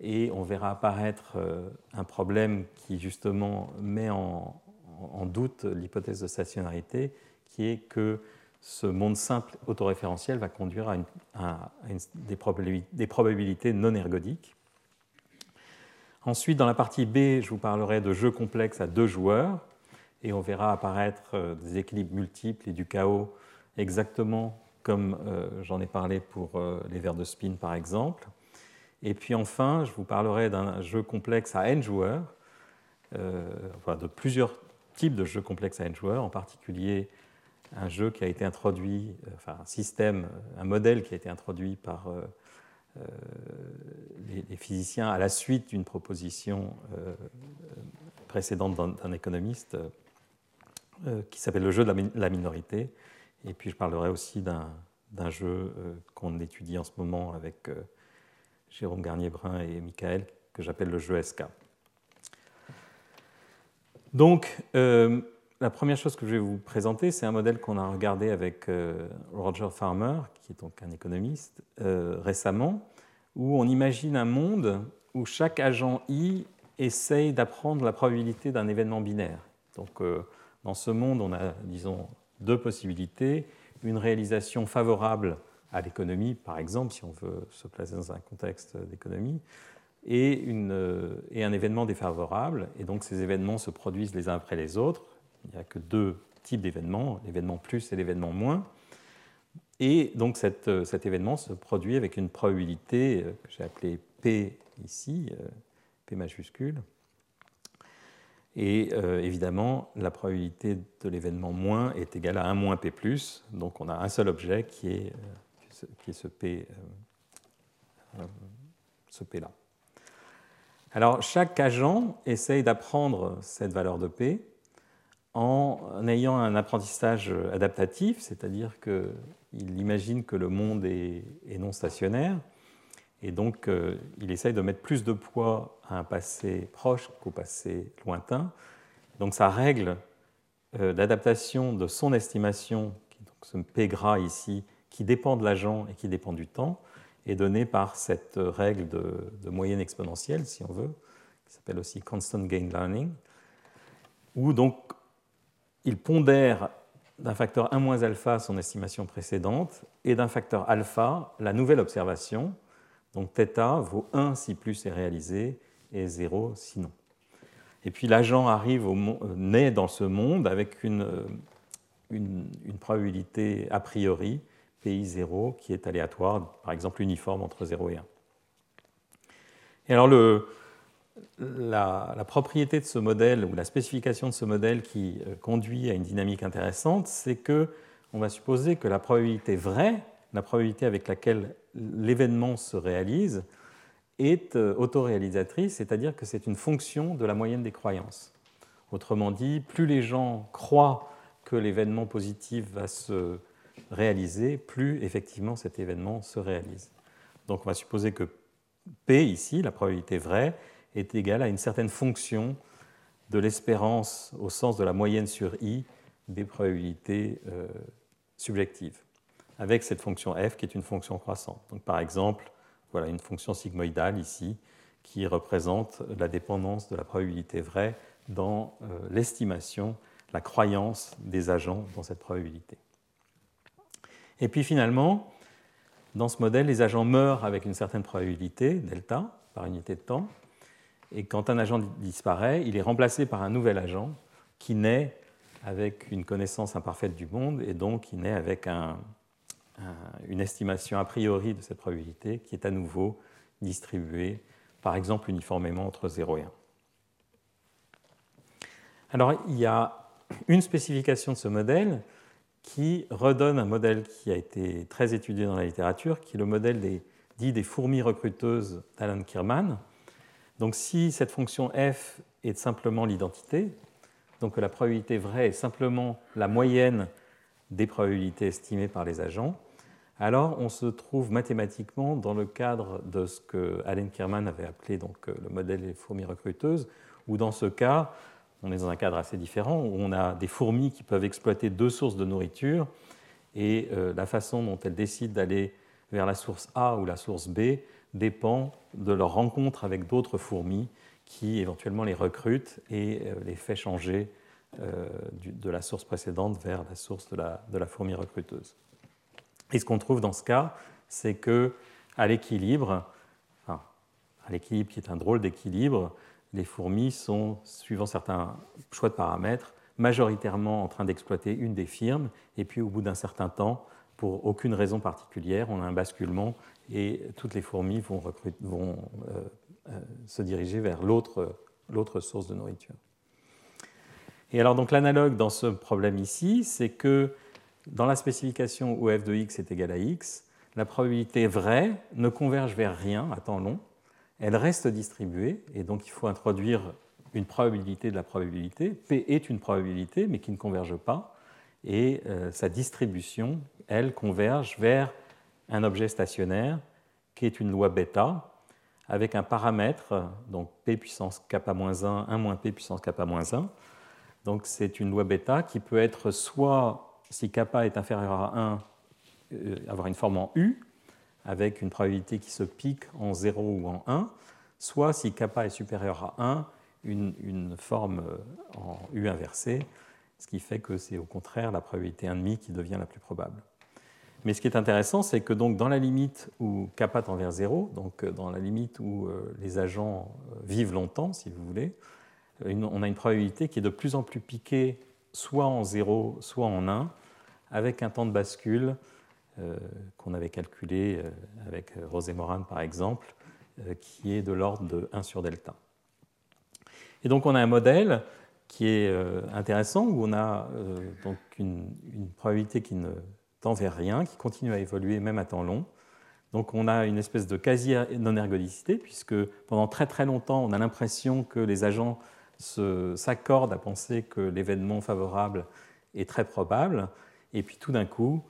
et on verra apparaître un problème qui justement met en, en doute l'hypothèse de stationnarité, qui est que ce monde simple autoréférentiel va conduire à, des, probabilités, non ergodiques. Ensuite, dans la partie B, je vous parlerai de jeux complexes à deux joueurs, et on verra apparaître euh, des équilibres multiples et du chaos exactement comme euh, j'en ai parlé pour euh, les vers de spin par exemple. Et puis enfin, je vous parlerai d'un jeu complexe à n joueurs, enfin de plusieurs types de jeux complexes à n joueurs, en particulier un jeu qui a été introduit, euh, enfin un système, un modèle qui a été introduit par euh, euh, les, physiciens à la suite d'une proposition précédente d'un économiste qui s'appelle le jeu de la, minorité. Et puis je parlerai aussi d'un jeu qu'on étudie en ce moment avec Jérôme Garnier-Brun et Michael, que j'appelle le jeu SK. Donc, euh, la première chose que je vais vous présenter, c'est un modèle qu'on a regardé avec euh, Roger Farmer, qui est donc un économiste, euh, récemment, où on imagine un monde où chaque agent I essaye d'apprendre la probabilité d'un événement binaire. Donc, dans ce monde, on a, disons, deux possibilités. Une réalisation favorable à l'économie, par exemple, si on veut se placer dans un contexte d'économie, et, euh, et, un événement défavorable. Et donc ces événements se produisent les uns après les autres. Il n'y a que deux types d'événements, l'événement plus et l'événement moins. Et donc euh, cet événement se produit avec une probabilité euh, que j'ai appelée P ici, P majuscule. Et évidemment, la probabilité de l'événement moins est égale à 1 moins P plus. Donc on a un seul objet qui est, qui est ce P, ce P là. Alors chaque agent essaye d'apprendre cette valeur de P en ayant un apprentissage adaptatif, c'est-à-dire qu'il imagine que le monde est, non stationnaire, et donc euh, il essaye de mettre plus de poids à un passé proche qu'au passé lointain. Donc sa règle euh, d'adaptation de son estimation, donc ce P gras ici, qui dépend de l'agent et qui dépend du temps, est donnée par cette règle de, moyenne exponentielle, si on veut, qui s'appelle aussi constant gain learning, où donc il pondère d'un facteur 1 moins alpha son estimation précédente et d'un facteur alpha la nouvelle observation. Donc θ vaut 1 si plus est réalisé et 0 sinon. Et puis l'agent arrive au, naît dans ce monde avec une, une probabilité a priori PI0 qui est aléatoire, par exemple uniforme entre 0 et 1. Et alors le, la, propriété de ce modèle ou la spécification de ce modèle qui euh, conduit à une dynamique intéressante, c'est que on va supposer que la probabilité vraie, la probabilité avec laquelle l'événement se réalise, est euh, autoréalisatrice, c'est-à-dire que c'est une fonction de la moyenne des croyances. Autrement dit, plus les gens croient que l'événement positif va se réalisé, plus effectivement cet événement se réalise. Donc on va supposer que P ici, la probabilité vraie, est égale à une certaine fonction de l'espérance au sens de la moyenne sur I des probabilités euh, subjectives, avec cette fonction f qui est une fonction croissante. Donc par exemple, voilà une fonction sigmoïdale ici qui représente la dépendance de la probabilité vraie dans euh, l'estimation, la croyance des agents dans cette probabilité. Et puis finalement, dans ce modèle, les agents meurent avec une certaine probabilité, delta, par unité de temps. Et quand un agent disparaît, il est remplacé par un nouvel agent qui naît avec une connaissance imparfaite du monde et donc qui naît avec une estimation a priori de cette probabilité qui est à nouveau distribuée, par exemple, uniformément entre 0 et 1. Alors, il y a une spécification de ce modèle qui redonne un modèle qui a été très étudié dans la littérature, qui est le modèle dit des fourmis recruteuses d'Alan Kirman. Donc si cette fonction f est simplement l'identité, donc la probabilité vraie est simplement la moyenne des probabilités estimées par les agents, alors on se trouve mathématiquement dans le cadre de ce que Alan Kirman avait appelé donc, le modèle des fourmis recruteuses, où dans ce cas, on est dans un cadre assez différent où on a des fourmis qui peuvent exploiter deux sources de nourriture et euh, la façon dont elles décident d'aller vers la source A ou la source B dépend de leur rencontre avec d'autres fourmis qui éventuellement les recrutent et euh, les fait changer euh, de la source précédente vers la source de la fourmi recruteuse. Et ce qu'on trouve dans ce cas, c'est que à l'équilibre, enfin, à l'équilibre qui est un drôle d'équilibre, les fourmis sont, suivant certains choix de paramètres, majoritairement en train d'exploiter une des firmes, et puis au bout d'un certain temps, pour aucune raison particulière, on a un basculement et toutes les fourmis vont, euh, euh, se diriger vers l'autre source de nourriture. Et alors donc l'analogue dans ce problème ici, c'est que dans la spécification où f de x est égal à x, la probabilité vraie ne converge vers rien à temps long, elle reste distribuée, et donc il faut introduire une probabilité de la probabilité. P est une probabilité, mais qui ne converge pas, et euh, sa distribution, elle, converge vers un objet stationnaire qui est une loi bêta, avec un paramètre, donc p puissance kappa-1, 1 moins p puissance kappa-1. Donc c'est une loi bêta qui peut être soit, si kappa est inférieur à 1, euh, avoir une forme en U, avec une probabilité qui se pique en 0 ou en 1, soit si kappa est supérieur à 1, une, forme euh, en U inversée, ce qui fait que c'est au contraire la probabilité 1,5 qui devient la plus probable. Mais ce qui est intéressant, c'est que donc dans la limite où kappa tend vers 0, donc euh, dans la limite où les agents vivent longtemps, si vous voulez, on a une probabilité qui est de plus en plus piquée, soit en 0, soit en 1, avec un temps de bascule qu'on avait calculé avec Rosé Moran par exemple, qui est de l'ordre de 1 sur delta. Et donc on a un modèle qui est euh, intéressant où on a euh, donc une, probabilité qui ne tend vers rien, qui continue à évoluer même à temps long. Donc on a une espèce de quasi-non-ergodicité, puisque pendant très très longtemps, on a l'impression que les agents s'accordent à penser que l'événement favorable est très probable, et puis tout d'un coup,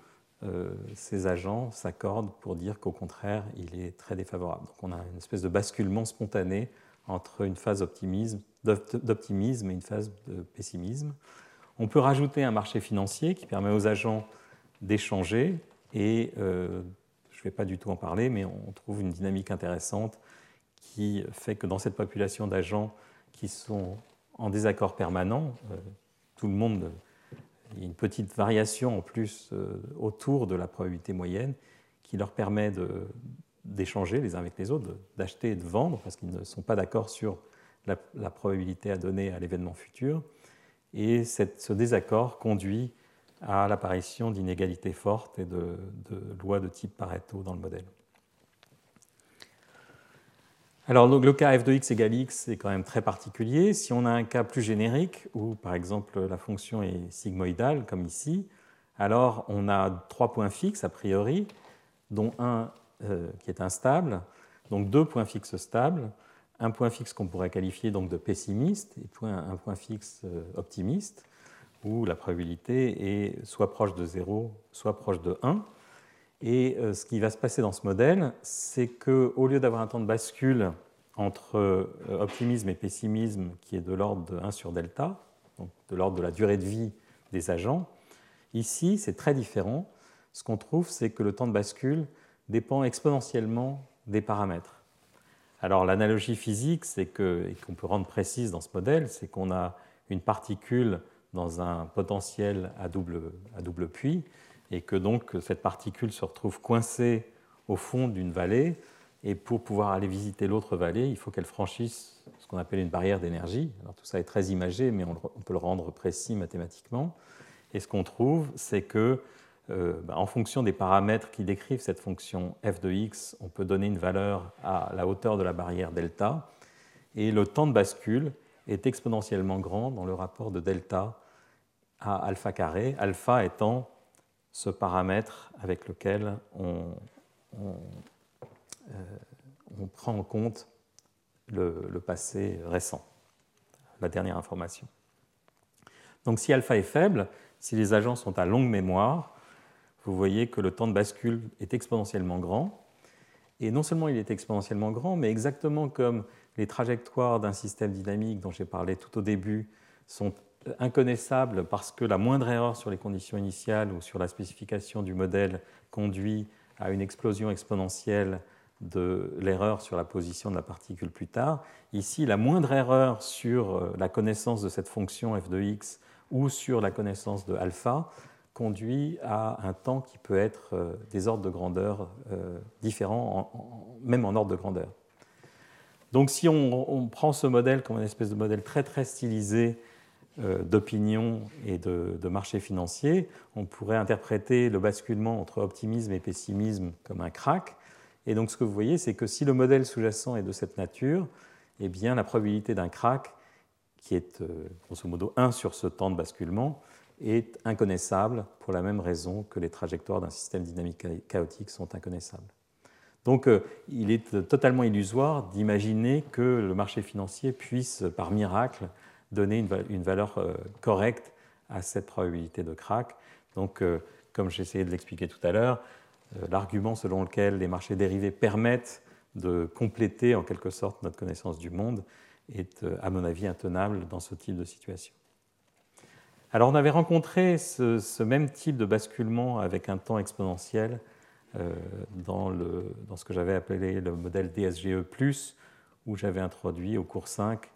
euh, ces agents s'accordent pour dire qu'au contraire, il est très défavorable. Donc on a une espèce de basculement spontané entre une phase d'optimisme et une phase de pessimisme. On peut rajouter un marché financier qui permet aux agents d'échanger et euh, je ne vais pas du tout en parler, mais on trouve une dynamique intéressante qui fait que dans cette population d'agents qui sont en désaccord permanent, euh, tout le monde, il y a une petite variation en plus euh, autour de la probabilité moyenne qui leur permet d'échanger les uns avec les autres, d'acheter et de vendre, parce qu'ils ne sont pas d'accord sur la, probabilité à donner à l'événement futur. Et ce désaccord conduit à l'apparition d'inégalités fortes et de, lois de type Pareto dans le modèle. Alors le cas f de x égale x est quand même très particulier. Si on a un cas plus générique, où par exemple la fonction est sigmoïdale, comme ici, alors on a trois points fixes a priori, dont un euh, qui est instable, donc deux points fixes stables, un point fixe qu'on pourrait qualifier donc de pessimiste et un point fixe euh, optimiste, où la probabilité est soit proche de 0, soit proche de 1. Et euh, ce qui va se passer dans ce modèle, c'est qu'au lieu d'avoir un temps de bascule entre optimisme et pessimisme qui est de l'ordre de 1 sur delta, donc de l'ordre de la durée de vie des agents, ici c'est très différent. Ce qu'on trouve, c'est que le temps de bascule dépend exponentiellement des paramètres. Alors l'analogie physique, c'est que, et qu'on peut rendre précise dans ce modèle, c'est qu'on a une particule dans un potentiel à double, à double puits, et que donc cette particule se retrouve coincée au fond d'une vallée, et pour pouvoir aller visiter l'autre vallée, il faut qu'elle franchisse ce qu'on appelle une barrière d'énergie. Alors tout ça est très imagé, mais on, peut le rendre précis mathématiquement. Et ce qu'on trouve, c'est que euh, bah, en fonction des paramètres qui décrivent cette fonction f de x, on peut donner une valeur à la hauteur de la barrière delta, et le temps de bascule est exponentiellement grand dans le rapport de delta à alpha carré, alpha étant ce paramètre avec lequel on, euh, prend en compte le passé récent, la dernière information. Donc si alpha est faible, si les agents sont à longue mémoire, vous voyez que le temps de bascule est exponentiellement grand. Et non seulement il est exponentiellement grand, mais exactement comme les trajectoires d'un système dynamique dont j'ai parlé tout au début sont inconnaissables parce que la moindre erreur sur les conditions initiales ou sur la spécification du modèle conduit à une explosion exponentielle de l'erreur sur la position de la particule plus tard. Ici, la moindre erreur sur euh, la connaissance de cette fonction f de x ou sur la connaissance de alpha conduit à un temps qui peut être euh, des ordres de grandeur euh, différents, même en ordre de grandeur. Donc si on, prend ce modèle comme une espèce de modèle très très stylisé d'opinion et de, marché financier, on pourrait interpréter le basculement entre optimisme et pessimisme comme un crack. Et donc ce que vous voyez, c'est que si le modèle sous-jacent est de cette nature, eh bien la probabilité d'un crack, qui est grosso modo 1 sur ce temps de basculement, est inconnaissable pour la même raison que les trajectoires d'un système dynamique chaotique sont inconnaissables. Donc euh, il est totalement illusoire d'imaginer que le marché financier puisse, par miracle, donner une, valeur euh, correcte à cette probabilité de crack. Donc, euh, comme j'essayais de l'expliquer tout à l'heure, l'argument selon lequel les marchés dérivés permettent de compléter en quelque sorte notre connaissance du monde est, à mon avis, intenable dans ce type de situation. Alors on avait rencontré ce, même type de basculement avec un temps exponentiel euh, dans, ce que j'avais appelé le modèle DSGE, où j'avais introduit au cours 5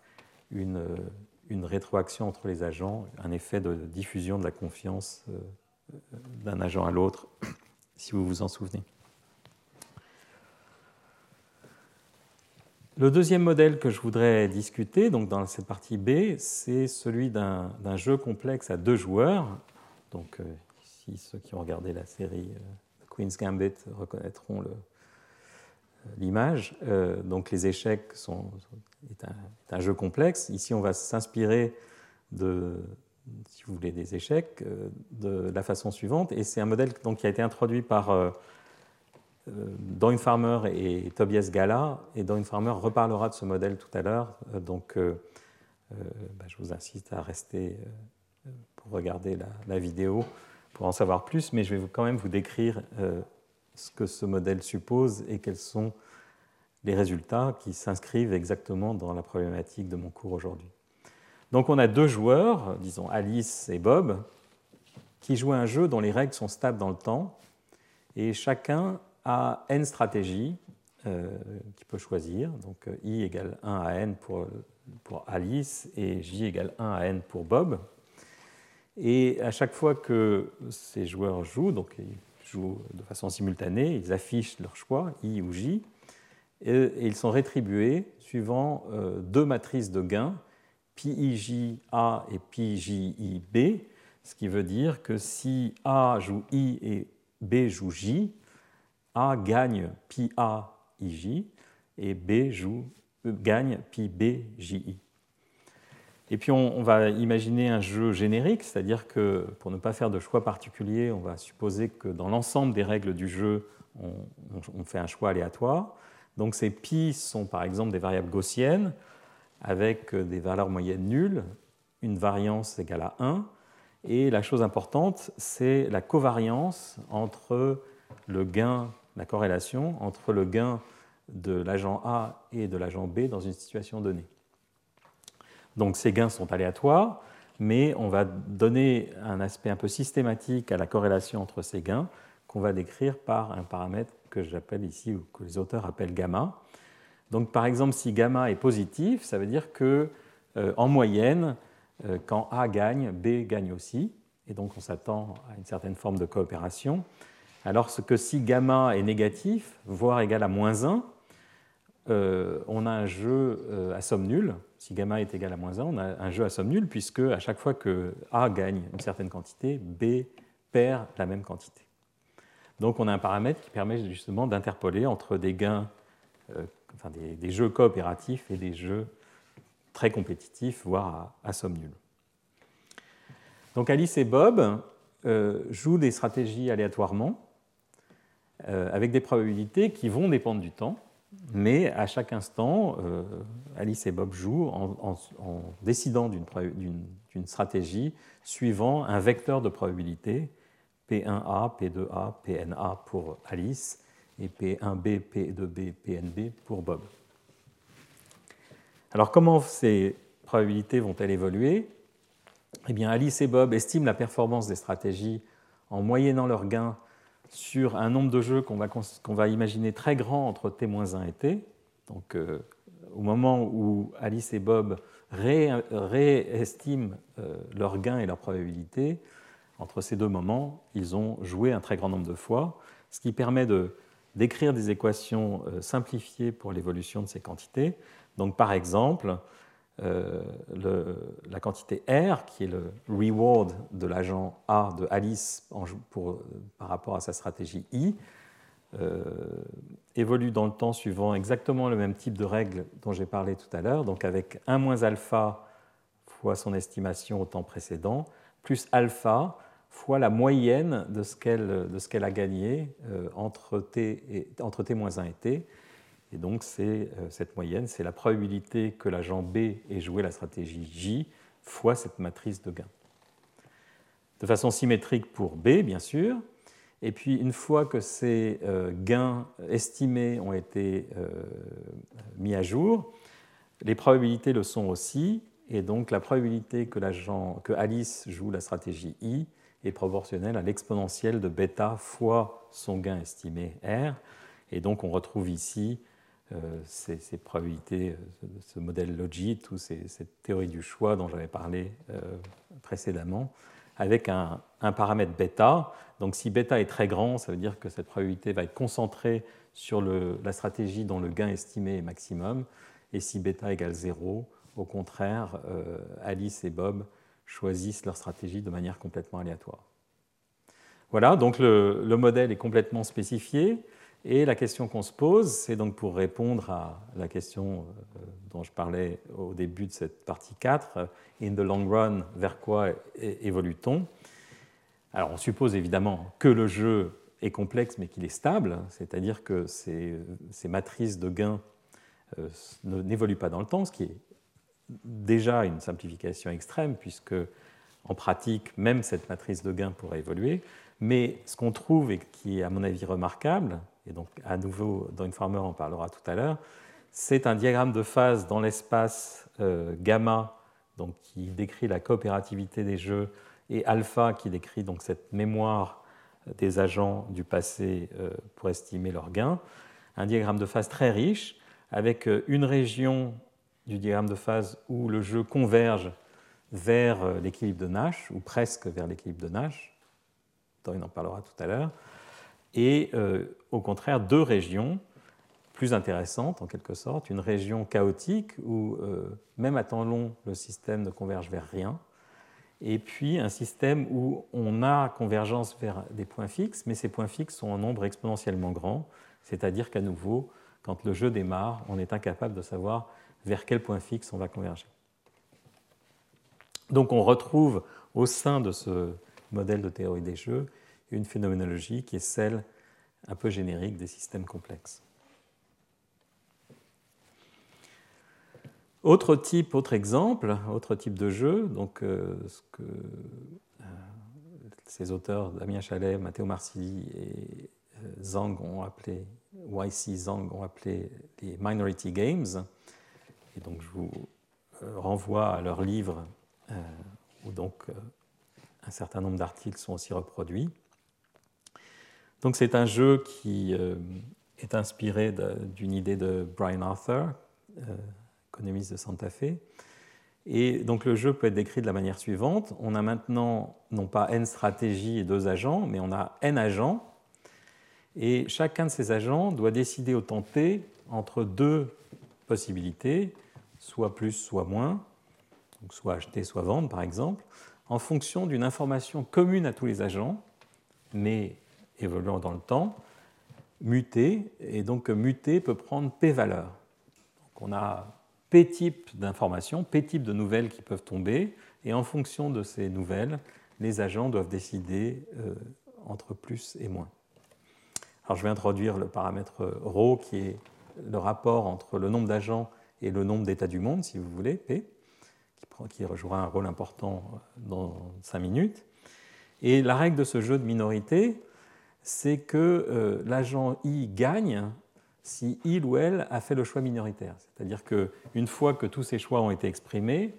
une, rétroaction entre les agents, un effet de diffusion de la confiance euh, d'un agent à l'autre, si vous vous en souvenez. Le deuxième modèle que je voudrais discuter, donc dans cette partie B, c'est celui d'un jeu complexe à deux joueurs. Donc, euh, ici, ceux qui ont regardé la série euh, Queen's Gambit reconnaîtront euh, l'image. donc, les échecs sont, un, jeu complexe. Ici, on va s'inspirer de, si vous voulez, des échecs de la façon suivante. Et c'est un modèle donc, qui a été introduit par euh, Dawn Farmer et Tobias Gala, et Dawn Farmer reparlera de ce modèle tout à l'heure, euh, donc euh, bah, je vous incite à rester pour regarder la, vidéo pour en savoir plus, mais je vais quand même vous décrire ce que ce modèle suppose et quels sont les résultats qui s'inscrivent exactement dans la problématique de mon cours aujourd'hui. Donc on a deux joueurs, disons Alice et Bob, qui jouent un jeu dont les règles sont stables dans le temps, et chacun a n stratégies euh, qu'il peut choisir. Donc euh, i égale 1 à n pour, pour Alice et j égale 1 à n pour Bob. Et à chaque fois que ces joueurs jouent, donc jouent de façon simultanée, ils affichent leur choix, i ou j, et, ils sont rétribués suivant euh, deux matrices de gains, PIJ-A et PJI-B, ce qui veut dire que si A joue I et B joue J, a gagne pi A IJ et B joue, gagne pi B JI. Et puis on, va imaginer un jeu générique, c'est-à-dire que pour ne pas faire de choix particulier, on va supposer que dans l'ensemble des règles du jeu, on, fait un choix aléatoire. Donc ces pi sont par exemple des variables gaussiennes avec des valeurs moyennes nulles, une variance égale à 1. Et la chose importante, c'est la covariance entre le gain la corrélation entre le gain de l'agent A et de l'agent B dans une situation donnée. Donc ces gains sont aléatoires, mais on va donner un aspect un peu systématique à la corrélation entre ces gains qu'on va décrire par un paramètre que j'appelle ici, ou que les auteurs appellent gamma. Donc par exemple, si gamma est positif, ça veut dire que euh, en moyenne, euh, quand A gagne, B gagne aussi, et donc on s'attend à une certaine forme de coopération alors que si gamma est négatif, voire égal à moins 1, euh, on a un jeu euh, à somme nulle. Si gamma est égal à moins 1, on a un jeu à somme nulle, puisque à chaque fois que A gagne une certaine quantité, B perd la même quantité. Donc on a un paramètre qui permet justement d'interpoler entre des gains, euh, des, jeux coopératifs et des jeux très compétitifs, voire à, somme nulle. Donc Alice et Bob jouent des stratégies aléatoirement avec des probabilités qui vont dépendre du temps, mais à chaque instant, euh, Alice et Bob jouent en, décidant d'une stratégie suivant un vecteur de probabilité, P1A, P2A, PNA pour Alice et P1B, P2B, PNB pour Bob. Alors comment ces probabilités vont-elles évoluer? Eh bien, Alice et Bob estiment la performance des stratégies en moyennant leurs gains sur un nombre de jeux qu'on va, va, imaginer très grand entre T-1 et T. Donc, euh, au moment où Alice et Bob réestiment euh, leurs gains et leurs probabilités, entre ces deux moments, ils ont joué un très grand nombre de fois, ce qui permet de d'écrire des équations euh, simplifiées pour l'évolution de ces quantités. Donc, par exemple, euh, la quantité R, qui est le reward de l'agent A de Alice pour, par rapport à sa stratégie I, euh, évolue dans le temps suivant exactement le même type de règle dont j'ai parlé tout à l'heure, donc avec 1 moins alpha fois son estimation au temps précédent, plus alpha fois la moyenne de ce qu'elle a gagné entre t, et, entre t moins 1 et t. Et donc cette moyenne, c'est la probabilité que l'agent B ait joué la stratégie J fois cette matrice de gain. De façon symétrique pour B, bien sûr, et puis, une fois que ces euh, gains estimés ont été euh, mis à jour, les probabilités le sont aussi. Et donc, la probabilité que, que Alice joue la stratégie I est proportionnelle à l'exponentielle de bêta fois son gain estimé R. Et donc, on retrouve ici euh, ces, probabilités, ce modèle logit ou cette théorie du choix dont j'avais parlé précédemment, avec un, paramètre bêta. Donc si bêta est très grand, ça veut dire que cette probabilité va être concentrée sur la stratégie dont le gain estimé est maximum. Et si bêta égale 0, au contraire, euh, Alice et Bob choisissent leur stratégie de manière complètement aléatoire. Voilà, donc le modèle est complètement spécifié. Et la question qu'on se pose, c'est donc pour répondre à la question euh, dont je parlais au début de cette partie 4, euh, in the long run, vers quoi évolue-t-on? Alors on suppose évidemment que le jeu est complexe mais qu'il est stable, c'est-à-dire que ces, matrices de gains euh, n'évoluent pas dans le temps, ce qui est déjà une simplification extrême puisque en pratique, même cette matrice de gains pourrait évoluer. Mais ce qu'on trouve et qui est à mon avis remarquable, et donc à nouveau Don Farmer en parlera tout à l'heure, c'est un diagramme de phase dans l'espace euh, gamma donc, qui décrit la coopérativité des jeux et alpha qui décrit donc cette mémoire des agents du passé euh, pour estimer leurs gains. Un diagramme de phase très riche avec euh, une région du diagramme de phase où le jeu converge vers l'équilibre de Nash, ou presque vers l'équilibre de Nash. Dorian en parlera tout à l'heure et euh, au contraire deux régions plus intéressantes en quelque sorte, une région chaotique où euh, même à temps long le système ne converge vers rien, et puis un système où on a convergence vers des points fixes, mais ces points fixes sont en nombre exponentiellement grand, c'est-à-dire qu'à nouveau, quand le jeu démarre, on est incapable de savoir vers quel point fixe on va converger. Donc on retrouve au sein de ce modèle de théorie des jeux une phénoménologie qui est celle un peu générique des systèmes complexes. Autre type, autre exemple, autre type de jeu, donc euh, ce que euh, ces auteurs, Damien Chalet, Matteo Marsili et euh, Zhang ont appelé, YC Zhang ont appelé les minority games. Et donc je vous renvoie à leur livre où donc un certain nombre d'articles sont aussi reproduits. Donc c'est un jeu qui euh, est inspiré d'une idée de Brian Arthur, euh, économiste de Santa Fe. Et donc le jeu peut être décrit de la manière suivante. On a maintenant non pas n stratégies et deux agents, mais on a n agents. Et chacun de ces agents doit décider au temps t entre deux possibilités, soit plus, soit moins, donc soit acheter, soit vendre par exemple, en fonction d'une information commune à tous les agents, mais évoluant dans le temps, muter, et donc muter peut prendre P valeur. Donc on a P type d'informations, P type de nouvelles qui peuvent tomber, et en fonction de ces nouvelles, les agents doivent décider euh, entre plus et moins. Alors je vais introduire le paramètre ρ qui est le rapport entre le nombre d'agents et le nombre d'états du monde, si vous voulez, P, qui, rejouera un rôle important dans 5 minutes. Et la règle de ce jeu de minorité, c'est que euh, l'agent I gagne si il ou elle a fait le choix minoritaire. C'est-à-dire qu'une fois que tous ces choix ont été exprimés,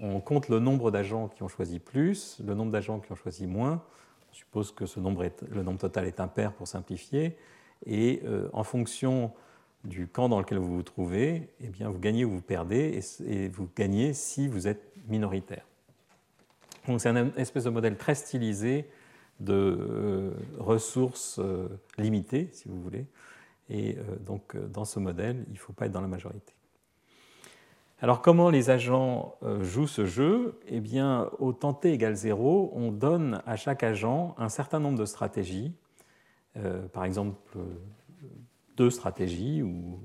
on compte le nombre d'agents qui ont choisi plus, le nombre d'agents qui ont choisi moins. On suppose que le nombre total est impair pour simplifier. Et euh, en fonction du camp dans lequel vous vous trouvez, eh bien, vous gagnez ou vous perdez, et, vous gagnez si vous êtes minoritaire. Donc c'est un espèce de modèle très stylisé de euh, ressources euh, limitées, si vous voulez. Et euh, donc, dans ce modèle, il ne faut pas être dans la majorité. Alors, comment les agents jouent ce jeu? Eh bien, au temps t égale 0, on donne à chaque agent un certain nombre de stratégies. par exemple, deux stratégies ou,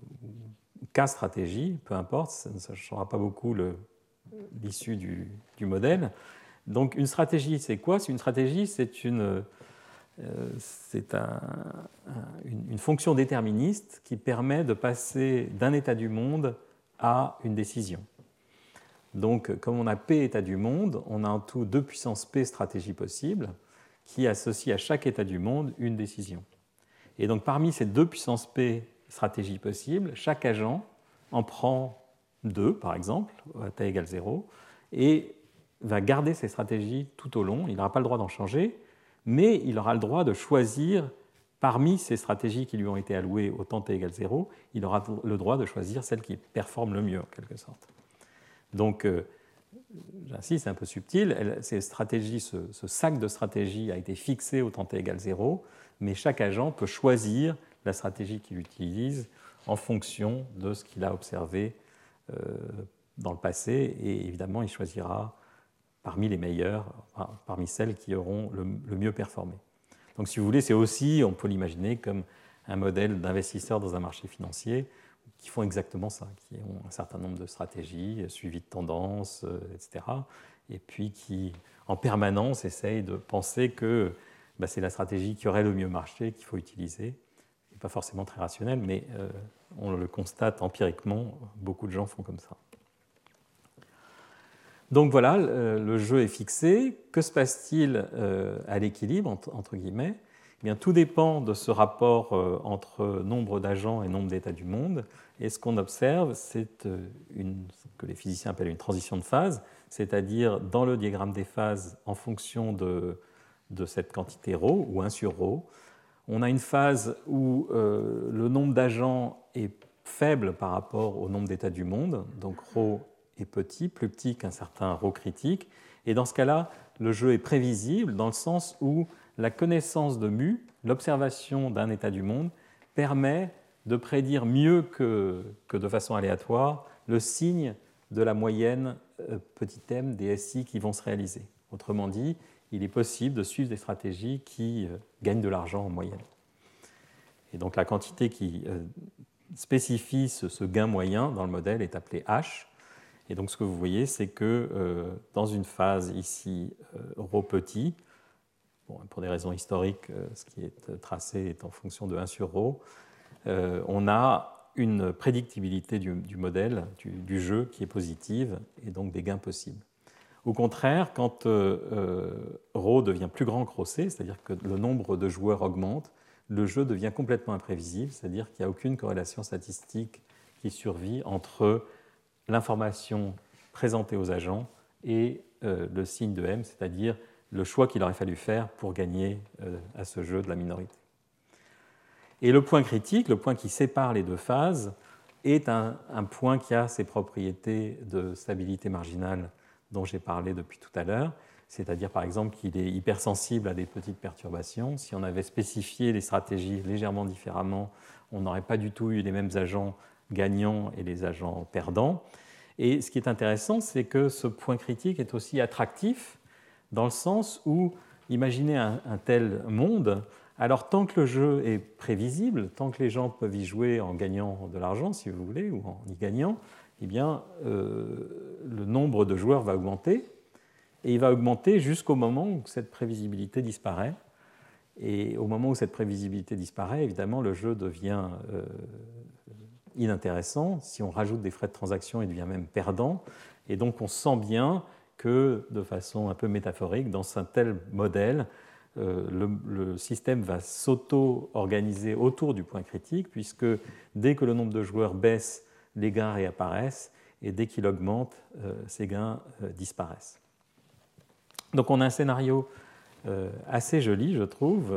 quatre stratégies, peu importe, ça ne changera pas beaucoup l'issue du, modèle Donc une stratégie, c'est quoi? Une stratégie, c'est une, c'est une, fonction déterministe qui permet de passer d'un état du monde à une décision. Donc, comme on a P état du monde, on a en tout deux puissances P stratégies possibles qui associent à chaque état du monde une décision. Et donc, parmi ces deux puissances P stratégies possibles, chaque agent en prend deux, par exemple, à t égale 0, et va garder ses stratégies tout au long. Il n'aura pas le droit d'en changer, mais il aura le droit de choisir parmi ces stratégies qui lui ont été allouées au temps t égale 0, il aura le droit de choisir celle qui performe le mieux, en quelque sorte. Donc, euh, j'insiste, c'est un peu subtil, ces stratégies, ce, sac de stratégies a été fixé au temps t égale 0, mais chaque agent peut choisir la stratégie qu'il utilise en fonction de ce qu'il a observé euh, dans le passé, et évidemment, il choisira parmi les meilleures, parmi celles qui auront le, mieux performé. Donc, si vous voulez, c'est aussi, on peut l'imaginer comme un modèle d'investisseur dans un marché financier qui font exactement ça, qui ont un certain nombre de stratégies, suivi de tendances, euh, etc. Et puis qui, en permanence, essayent de penser que bah, c'est la stratégie qui aurait le mieux marché qu'il faut utiliser. Pas forcément très rationnel, mais euh, on le constate empiriquement, beaucoup de gens font comme ça. Donc voilà, le jeu est fixé. Que se passe-t-il euh, à l'équilibre, entre guillemets eh bien, Tout dépend de ce rapport entre nombre d'agents et nombre d'états du monde. Et ce qu'on observe, c'est euh, ce que les physiciens appellent une transition de phase, c'est-à-dire dans le diagramme des phases, en fonction de, cette quantité ρ ou 1 sur ρ, on a une phase où euh, le nombre d'agents est faible par rapport au nombre d'états du monde, donc ρ est petit, plus petit qu'un certain ρ critique, et dans ce cas-là, le jeu est prévisible dans le sens où la connaissance de mu, l'observation d'un état du monde, permet de prédire mieux que, de façon aléatoire le signe de la moyenne euh, petit m des SI qui vont se réaliser. Autrement dit, il est possible de suivre des stratégies qui euh, gagnent de l'argent en moyenne. Et donc la quantité qui euh, spécifie ce, gain moyen dans le modèle est appelée H. Et donc ce que vous voyez, c'est que dans une phase ici ρ petit, pour des raisons historiques, ce qui est tracé est en fonction de 1 sur ρ, euh, on a une prédictibilité du, modèle, du, jeu qui est positive et donc des gains possibles. Au contraire, quand euh, euh ρ devient plus grand que ρ c'est-à-dire que le nombre de joueurs augmente, le jeu devient complètement imprévisible, c'est-à-dire qu'il n'y a aucune corrélation statistique qui survit entre l'information présentée aux agents et euh, le signe de M, c'est-à-dire le choix qu'il aurait fallu faire pour gagner à ce jeu de la minorité. Et le point critique, le point qui sépare les deux phases, est un, point qui a ses propriétés de stabilité marginale dont j'ai parlé depuis tout à l'heure, c'est-à-dire par exemple qu'il est hypersensible à des petites perturbations. Si on avait spécifié les stratégies légèrement différemment, on n'aurait pas du tout eu les mêmes agents gagnants et les agents perdants. Et ce qui est intéressant, c'est que ce point critique est aussi attractif dans le sens où, imaginez un tel monde, alors tant que le jeu est prévisible, tant que les gens peuvent y jouer en gagnant de l'argent, si vous voulez, ou en y gagnant, eh bien, euh, le nombre de joueurs va augmenter, et il va augmenter jusqu'au moment où cette prévisibilité disparaît. Et au moment où cette prévisibilité disparaît, évidemment, le jeu devient euh, inintéressant. Si on rajoute des frais de transaction, il devient même perdant. Et donc on sent bien que, de façon un peu métaphorique, dans un tel modèle, euh, le, système va s'auto-organiser autour du point critique, puisque dès que le nombre de joueurs baisse, les gains réapparaissent, et dès qu'il augmente, euh, ces gains euh, disparaissent. Donc on a un scénario assez joli, je trouve,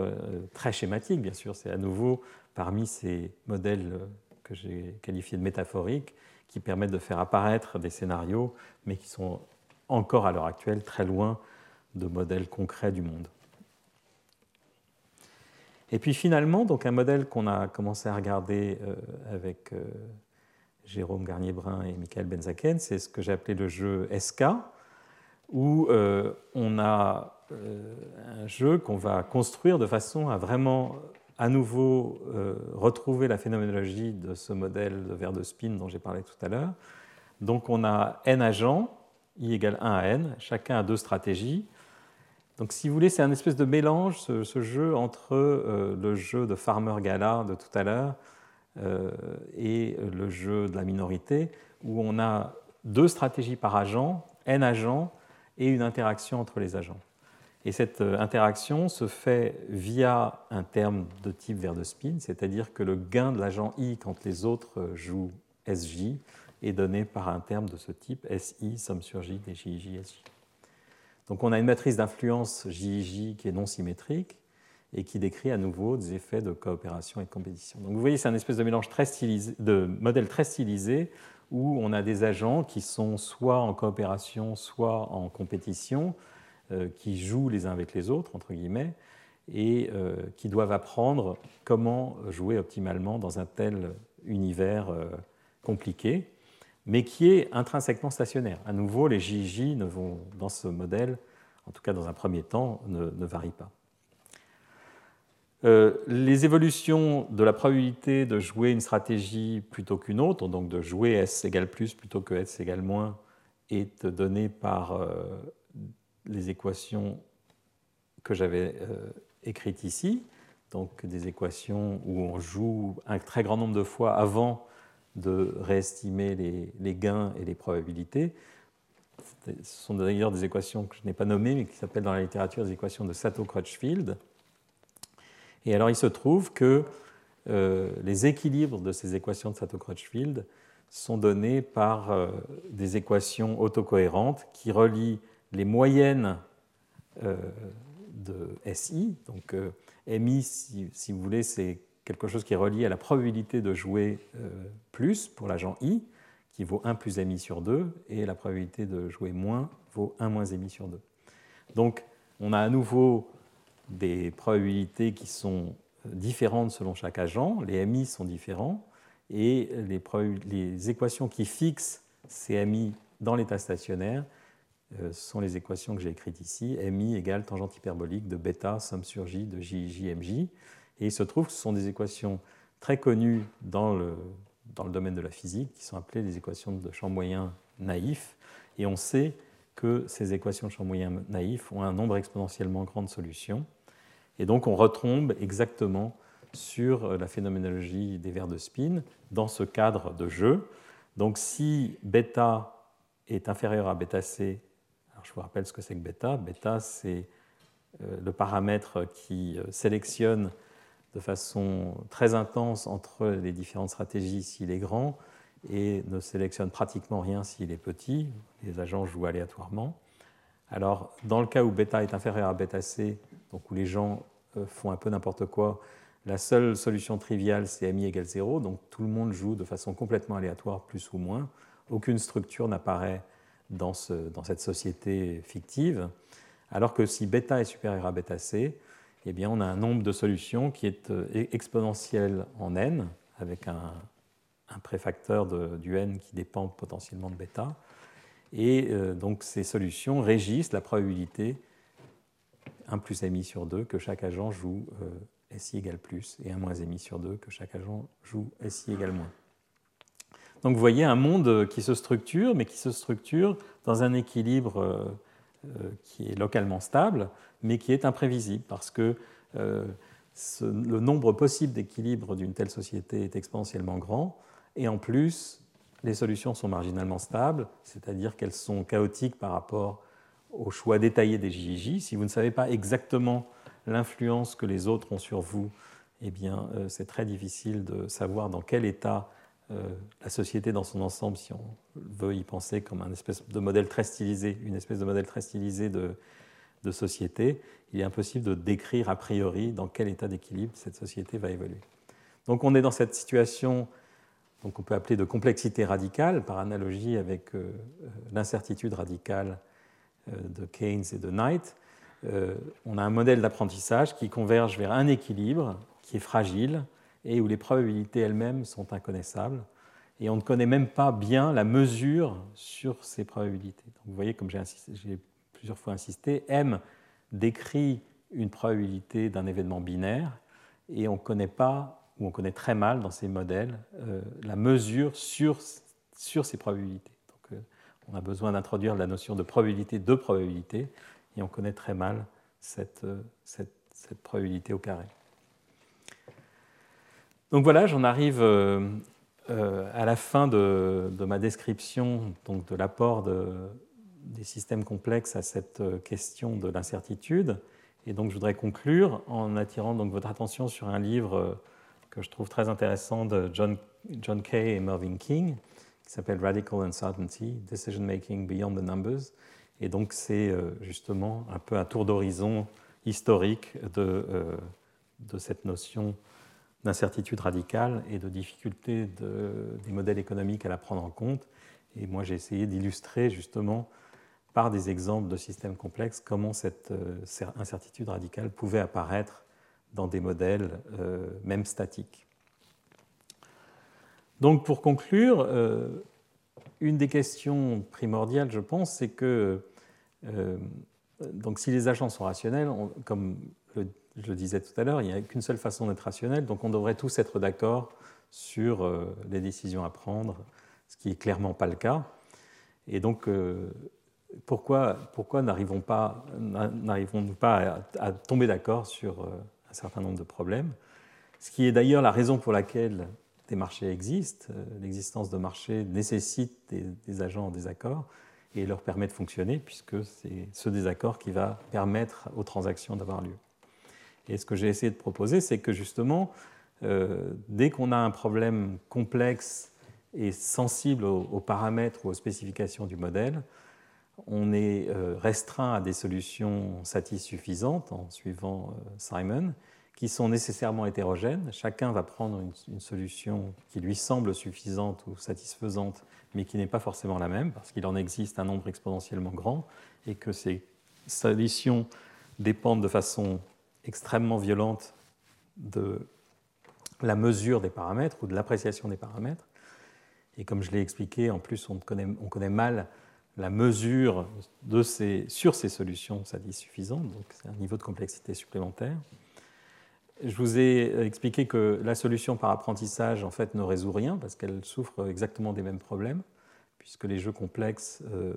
très schématique, bien sûr, c'est à nouveau parmi ces modèles que j'ai qualifiés de métaphoriques, qui permettent de faire apparaître des scénarios, mais qui sont encore à l'heure actuelle très loin de modèles concrets du monde. Et puis finalement, donc un modèle qu'on a commencé à regarder euh, avec euh, Jérôme Garnier-Brun et Michael Benzaken, c'est ce que j'ai appelé le jeu SK, où euh, on a un jeu qu'on va construire de façon à vraiment à nouveau retrouver la phénoménologie de ce modèle de verre de spin dont j'ai parlé tout à l'heure. Donc on a n agents i égale 1 à n. Chacun a deux stratégies. Donc, si vous voulez, c'est un espèce de mélange, ce, jeu entre euh, le jeu de Farmer Gala de tout à l'heure euh, et le jeu de la minorité, où on a deux stratégies par agent, n agents, et une interaction entre les agents. Et cette euh, interaction se fait via un terme de type vers de spin, c'est-à-dire que le gain de l'agent i quand les autres jouent SJ est donné par un terme de ce type SI, somme sur J des JJ, SJ. Donc on a une matrice d'influence JJ qui est non symétrique et qui décrit à nouveau des effets de coopération et de compétition. Donc vous voyez, c'est un espèce de mélange très stylisé, de modèle très stylisé où on a des agents qui sont soit en coopération, soit en compétition, euh, qui jouent les uns avec les autres, entre guillemets, et euh, qui doivent apprendre comment jouer optimalement dans un tel univers euh, compliqué mais qui est intrinsèquement stationnaire. À nouveau, les JJ ne vont, dans ce modèle, en tout cas dans un premier temps, ne, varient pas. Euh, les évolutions de la probabilité de jouer une stratégie plutôt qu'une autre, donc de jouer S égale plus plutôt que S égale moins, est donnée par euh, les équations que j'avais euh, écrites ici, donc des équations où on joue un très grand nombre de fois avant de réestimer les, gains et les probabilités. Ce sont d'ailleurs des équations que je n'ai pas nommées, mais qui s'appellent dans la littérature des équations de Sato-Crutchfield. Et alors il se trouve que euh, les équilibres de ces équations de Sato-Crutchfield sont donnés par euh, des équations autocohérentes qui relient les moyennes euh, de SI. Donc MI, si, vous voulez, c'est quelque chose qui est relié à la probabilité de jouer euh, plus pour l'agent i, qui vaut 1 plus mi sur 2, et la probabilité de jouer moins vaut 1 moins mi sur 2. Donc on a à nouveau des probabilités qui sont euh, différentes selon chaque agent, les mi sont différents, et les, les équations qui fixent ces mi dans l'état stationnaire euh, sont les équations que j'ai écrites ici, mi égale tangente hyperbolique de bêta somme sur j de j, j, mj. Et il se trouve que ce sont des équations très connues dans le, dans le domaine de la physique, qui sont appelées les équations de champ moyen naïf. Et on sait que ces équations de champ moyen naïf ont un nombre exponentiellement grand de solutions. Et donc on retombe exactement sur la phénoménologie des vers de spin dans ce cadre de jeu. Donc si bêta est inférieur à bêta c, je vous rappelle ce que c'est que bêta. Bêta, c'est euh, le paramètre qui euh, sélectionne de façon très intense entre les différentes stratégies s'il est grand et ne sélectionne pratiquement rien s'il est petit. Les agents jouent aléatoirement. Alors, dans le cas où bêta est inférieur à bêta c, donc où les gens euh, font un peu n'importe quoi, la seule solution triviale, c'est mi égale 0, donc tout le monde joue de façon complètement aléatoire, plus ou moins. Aucune structure n'apparaît dans, cette société fictive. Alors que si bêta est supérieur à bêta c, eh bien, on a un nombre de solutions qui est euh, exponentiel en n, avec un, préfacteur du n qui dépend potentiellement de bêta. Et euh, donc ces solutions régissent la probabilité 1 plus mi sur 2 que chaque agent joue euh, si égale plus et 1 moins mi sur 2 que chaque agent joue si égale moins. Donc vous voyez un monde qui se structure, mais qui se structure dans un équilibre euh, qui est localement stable, mais qui est imprévisible parce que euh, le nombre possible d'équilibres d'une telle société est exponentiellement grand, et en plus, les solutions sont marginalement stables, c'est-à-dire qu'elles sont chaotiques par rapport au choix détaillé des JJ. Si vous ne savez pas exactement l'influence que les autres ont sur vous, eh bien, euh, c'est très difficile de savoir dans quel état euh, la société dans son ensemble, si on veut y penser comme un espèce de modèle très stylisé, une espèce de modèle très stylisé de, société, il est impossible de décrire a priori dans quel état d'équilibre cette société va évoluer. Donc on est dans cette situation donc on peut appeler de complexité radicale, par analogie avec euh, euh, l'incertitude radicale de Keynes et de Knight. on a un modèle d'apprentissage qui converge vers un équilibre qui est fragile, et où les probabilités elles-mêmes sont inconnaissables. Et on ne connaît même pas bien la mesure sur ces probabilités. Donc vous voyez, comme j'ai plusieurs fois insisté, M décrit une probabilité d'un événement binaire et on ne connaît pas, ou on connaît très mal dans ces modèles, euh, la mesure sur, sur ces probabilités. Donc, euh, on a besoin d'introduire la notion de probabilité de probabilité, et on connaît très mal cette, cette, probabilité au carré. Donc voilà, j'en arrive euh, euh, à la fin de, ma description donc de l'apport des systèmes complexes à cette question de l'incertitude. Et donc je voudrais conclure en attirant donc votre attention sur un livre que je trouve très intéressant de John, John Kay et Mervyn King, qui s'appelle Radical Uncertainty, Decision Making Beyond the Numbers. Et donc c'est euh, justement un peu un tour d'horizon historique euh, de cette notion d'incertitude radicale et de difficulté des modèles économiques à la prendre en compte. Et moi, j'ai essayé d'illustrer justement par des exemples de systèmes complexes comment cette euh, incertitude radicale pouvait apparaître dans des modèles même statiques. Donc pour conclure, une des questions primordiales, je pense, c'est que euh, donc si les agents sont rationnels, comme je le disais tout à l'heure, il n'y a qu'une seule façon d'être rationnel, donc on devrait tous être d'accord sur euh, les décisions à prendre, ce qui n'est clairement pas le cas. Et donc, euh, pourquoi, n'arrivons-nous pas, à, tomber d'accord sur un certain nombre de problèmes? Ce qui est d'ailleurs la raison pour laquelle des marchés existent. L'existence de marchés nécessite des agents en désaccord et leur permet de fonctionner, puisque c'est ce désaccord qui va permettre aux transactions d'avoir lieu. Et ce que j'ai essayé de proposer, c'est que justement, euh, dès qu'on a un problème complexe et sensible aux, paramètres ou aux spécifications du modèle, on est euh, restreint à des solutions satisfaisantes en suivant euh, Simon, qui sont nécessairement hétérogènes. Chacun va prendre une, solution qui lui semble suffisante ou satisfaisante mais qui n'est pas forcément la même, parce qu'il en existe un nombre exponentiellement grand, et que ces solutions dépendent de façon extrêmement violente de la mesure des paramètres ou de l'appréciation des paramètres. Et comme je l'ai expliqué, en plus, on connaît, on connaît mal la mesure de ces, sur ces solutions satisfaisantes, donc c'est un niveau de complexité supplémentaire. Je vous ai expliqué que la solution par apprentissage en fait ne résout rien parce qu'elle souffre exactement des mêmes problèmes, puisque les jeux complexes euh,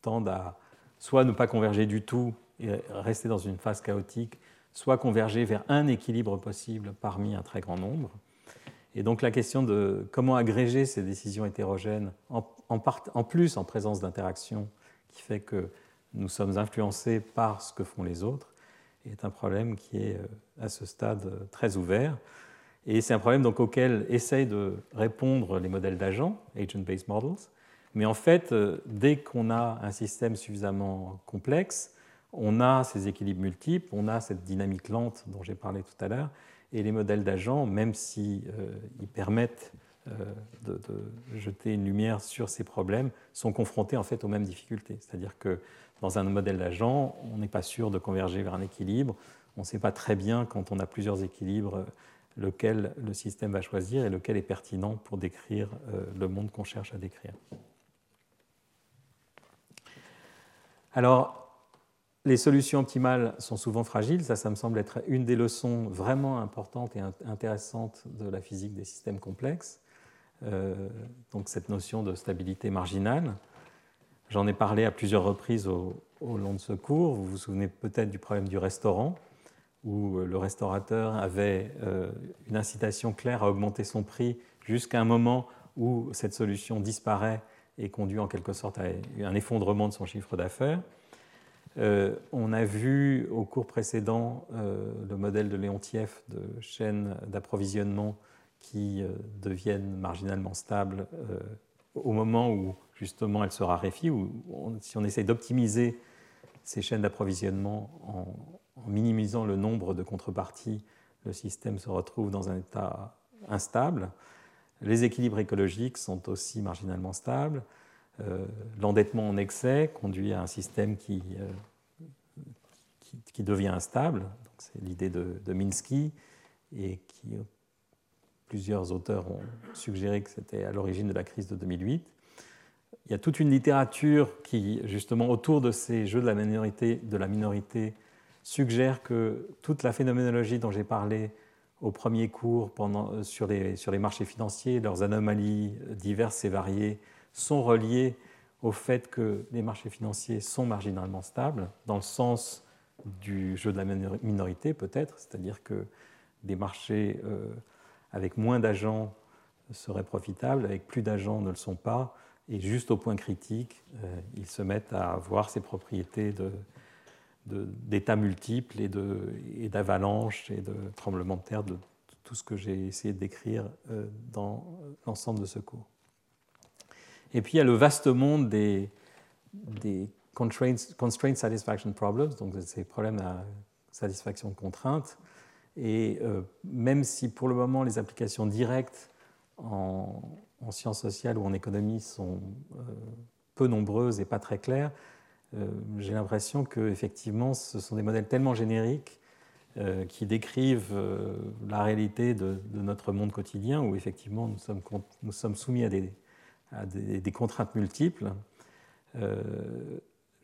tendent à soit ne pas converger du tout et rester dans une phase chaotique, soit converger vers un équilibre possible parmi un très grand nombre. Et donc la question de comment agréger ces décisions hétérogènes, en, plus en présence d'interactions qui fait que nous sommes influencés par ce que font les autres, est un problème qui est euh, à ce stade euh, très ouvert. Et c'est un problème donc, auquel essayent de répondre les modèles d'agents, agent-based models. Mais en fait, euh, dès qu'on a un système suffisamment complexe, on a ces équilibres multiples, on a cette dynamique lente dont j'ai parlé tout à l'heure, et les modèles d'agents, même s'ils si, permettent de, de, jeter une lumière sur ces problèmes, sont confrontés en fait aux mêmes difficultés. C'est-à-dire que dans un modèle d'agent, on n'est pas sûr de converger vers un équilibre. On ne sait pas très bien, quand on a plusieurs équilibres, lequel le système va choisir et lequel est pertinent pour décrire euh, le monde qu'on cherche à décrire. Alors, les solutions optimales sont souvent fragiles, ça, ça me semble être une des leçons vraiment importantes et intéressantes de la physique des systèmes complexes. Euh, donc cette notion de stabilité marginale. J'en ai parlé à plusieurs reprises au, long de ce cours. Vous vous souvenez peut-être du problème du restaurant, où euh, le restaurateur avait euh, une incitation claire à augmenter son prix jusqu'à un moment où cette solution disparaît et conduit en quelque sorte à un effondrement de son chiffre d'affaires. Euh, on a vu au cours précédent le modèle de Leontief de chaînes d'approvisionnement qui deviennent marginalement stables au moment où justement elle se raréfie, ou si on essaye d'optimiser ces chaînes d'approvisionnement en, minimisant le nombre de contreparties, le système se retrouve dans un état instable. Les équilibres écologiques sont aussi marginalement stables. Euh, l'endettement en excès conduit à un système qui, euh, qui, devient instable. C'est l'idée de, de, Minsky et qui plusieurs auteurs ont suggéré que c'était à l'origine de la crise de 2008 il y a toute une littérature qui, justement, autour de ces jeux de la minorité, de la minorité suggère que toute la phénoménologie dont j'ai parlé au premier cours pendant, euh, sur, les, sur les marchés financiers, leurs anomalies diverses et variées, sont reliées au fait que les marchés financiers sont marginalement stables, dans le sens du jeu de la minorité peut-être, c'est-à-dire que des marchés euh, avec moins d'agents seraient profitables, avec plus d'agents ne le sont pas, et juste au point critique, euh, ils se mettent à avoir ces propriétés d'états multiples et d'avalanches et, de tremblements de terre, de tout ce que j'ai essayé de décrire euh, dans l'ensemble de ce cours. Et puis il y a le vaste monde des constraint, satisfaction problems, donc ces problèmes à satisfaction de contraintes. Et euh, même si pour le moment les applications directes en, sciences sociales ou en économie sont euh, peu nombreuses et pas très claires, euh, j'ai l'impression que effectivement ce sont des modèles tellement génériques qui décrivent la réalité de, notre monde quotidien où effectivement nous sommes, soumis à des, contraintes multiples,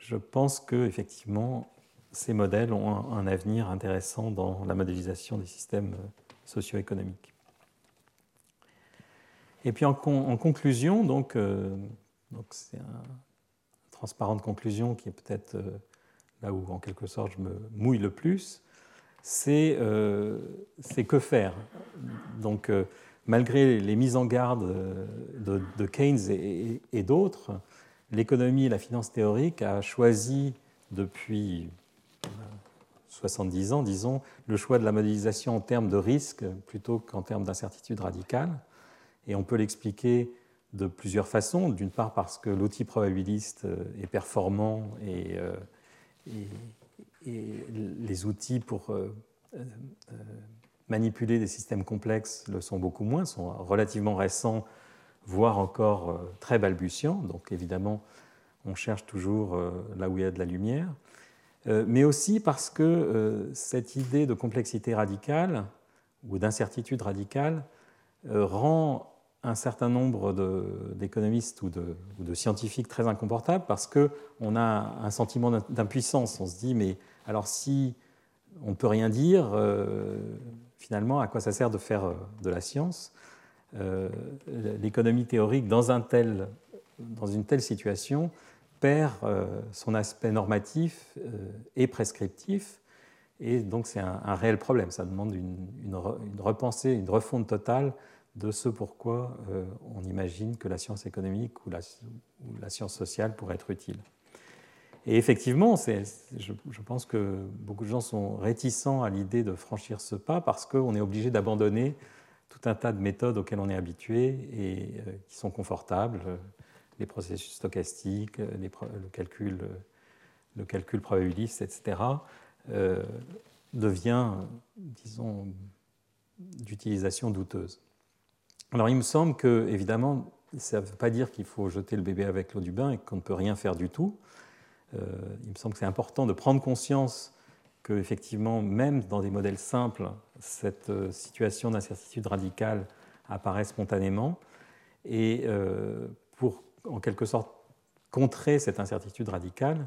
je pense que effectivement ces modèles ont un, avenir intéressant dans la modélisation des systèmes euh, socio-économiques. Et puis en, conclusion, donc, euh, c'est un transparent de conclusion qui est peut-être là où en quelque sorte je me mouille le plus, c'est que faire. Donc malgré les mises en garde de, Keynes et, d'autres, l'économie et la finance théorique a choisi depuis 70 ans, disons, le choix de la modélisation en termes de risque plutôt qu'en termes d'incertitude radicale. Et on peut l'expliquer de plusieurs façons. D'une part parce que l'outil probabiliste est performant et, euh, les outils pour euh, euh, manipuler des systèmes complexes le sont beaucoup moins, sont relativement récents, voire encore euh, très balbutiants. Donc évidemment, on cherche toujours euh, là où il y a de la lumière. Euh, mais aussi parce que cette idée de complexité radicale ou d'incertitude radicale rend un certain nombre d'économistes ou, de, scientifiques très inconfortables parce qu'on a un sentiment d'impuissance. On se dit, mais alors si on ne peut rien dire, finalement, à quoi ça sert de faire de la science? Euh, L'économie théorique, dans, une telle situation, perd euh, son aspect normatif et prescriptif, et donc c'est un, réel problème. Ça demande une, repensée, une refonte totale de ce pourquoi on imagine que la science économique ou la science sociale pourrait être utile. Et effectivement, je, pense que beaucoup de gens sont réticents à l'idée de franchir ce pas parce qu'on est obligé d'abandonner tout un tas de méthodes auxquelles on est habitué et euh, qui sont confortables, euh, les processus stochastiques, euh, le, calcul, le calcul probabiliste, etc., devient, disons, d'utilisation douteuse. Alors il me semble que, évidemment, ça ne veut pas dire qu'il faut jeter le bébé avec l'eau du bain et qu'on ne peut rien faire du tout. Il me semble que c'est important de prendre conscience que, effectivement, même dans des modèles simples, cette euh, situation d'incertitude radicale apparaît spontanément. Et euh, pour, en quelque sorte, contrer cette incertitude radicale,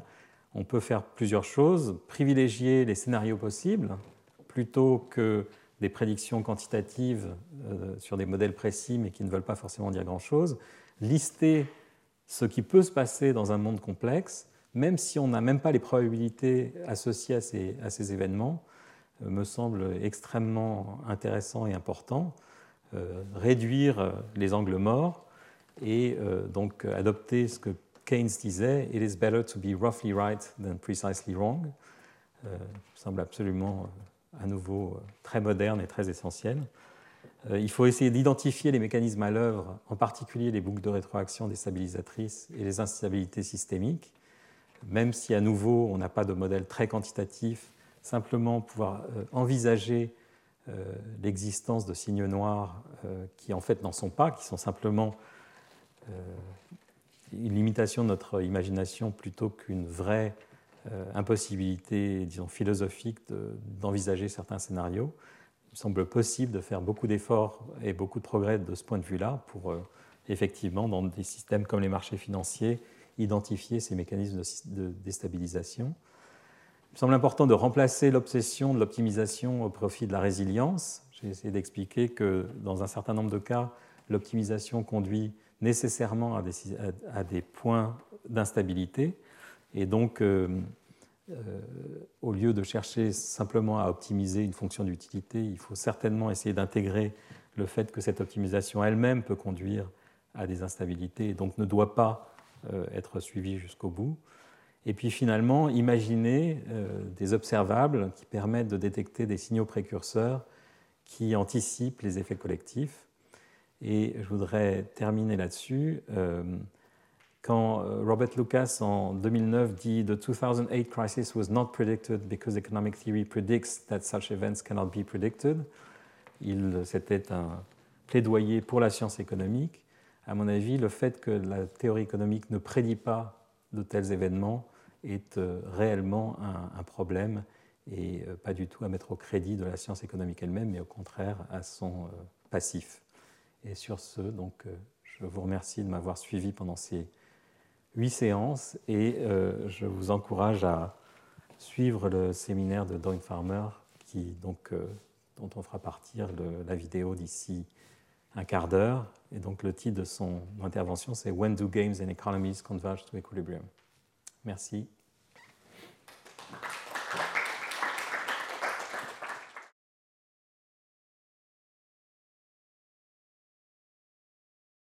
on peut faire plusieurs choses. Privilégier les scénarios possibles plutôt que des prédictions quantitatives sur des modèles précis mais qui ne veulent pas forcément dire grand-chose. Lister ce qui peut se passer dans un monde complexe même si on n'a même pas les probabilités associées à ces, événements, euh, me semble extrêmement intéressant et important. Euh, réduire euh, les angles morts et donc adopter ce que Keynes disait It is better to be roughly right than precisely wrong. me semble absolument à nouveau très moderne et très essentiel. Il faut essayer d'identifier les mécanismes à l'œuvre, en particulier les boucles de rétroaction déstabilisatrices et les instabilités systémiques, même si à nouveau on n'a pas de modèle très quantitatif, simplement pouvoir euh, envisager euh, l'existence de signes noirs euh, qui en fait n'en sont pas, qui sont simplement une limitation de notre imagination plutôt qu'une vraie impossibilité, disons, philosophique d'envisager certains scénarios. Il me semble possible de faire beaucoup d'efforts et beaucoup de progrès de ce point de vue-là pour effectivement, dans des systèmes comme les marchés financiers, identifier ces mécanismes de déstabilisation. Il me semble important de remplacer l'obsession de l'optimisation au profit de la résilience. J'ai essayé d'expliquer que dans un certain nombre de cas, l'optimisation conduit nécessairement à des, points d'instabilité. Et donc, au lieu de chercher simplement à optimiser une fonction d'utilité, il faut certainement essayer d'intégrer le fait que cette optimisation elle-même peut conduire à des instabilités et donc ne doit pas être suivie jusqu'au bout. Et puis finalement, imaginer des observables qui permettent de détecter des signaux précurseurs qui anticipent les effets collectifs. Et je voudrais terminer là-dessus. Euh, quand euh, Robert Lucas en 2009 dit The 2008 crisis was not predicted because economic theory predicts that such events cannot be predicted, c'était un plaidoyer pour la science économique. À mon avis, le fait que la théorie économique ne prédit pas de tels événements est euh, réellement un, problème et pas du tout à mettre au crédit de la science économique elle-même, mais au contraire à son passif. Et sur ce, donc, euh, je vous remercie de m'avoir suivi pendant ces huit séances et euh, je vous encourage à suivre le séminaire de Dawn Farmer qui, donc, euh, dont on fera partir la vidéo d'ici un quart d'heure. Et donc le titre de son intervention, c'est When do games and economies converge to equilibrium Merci.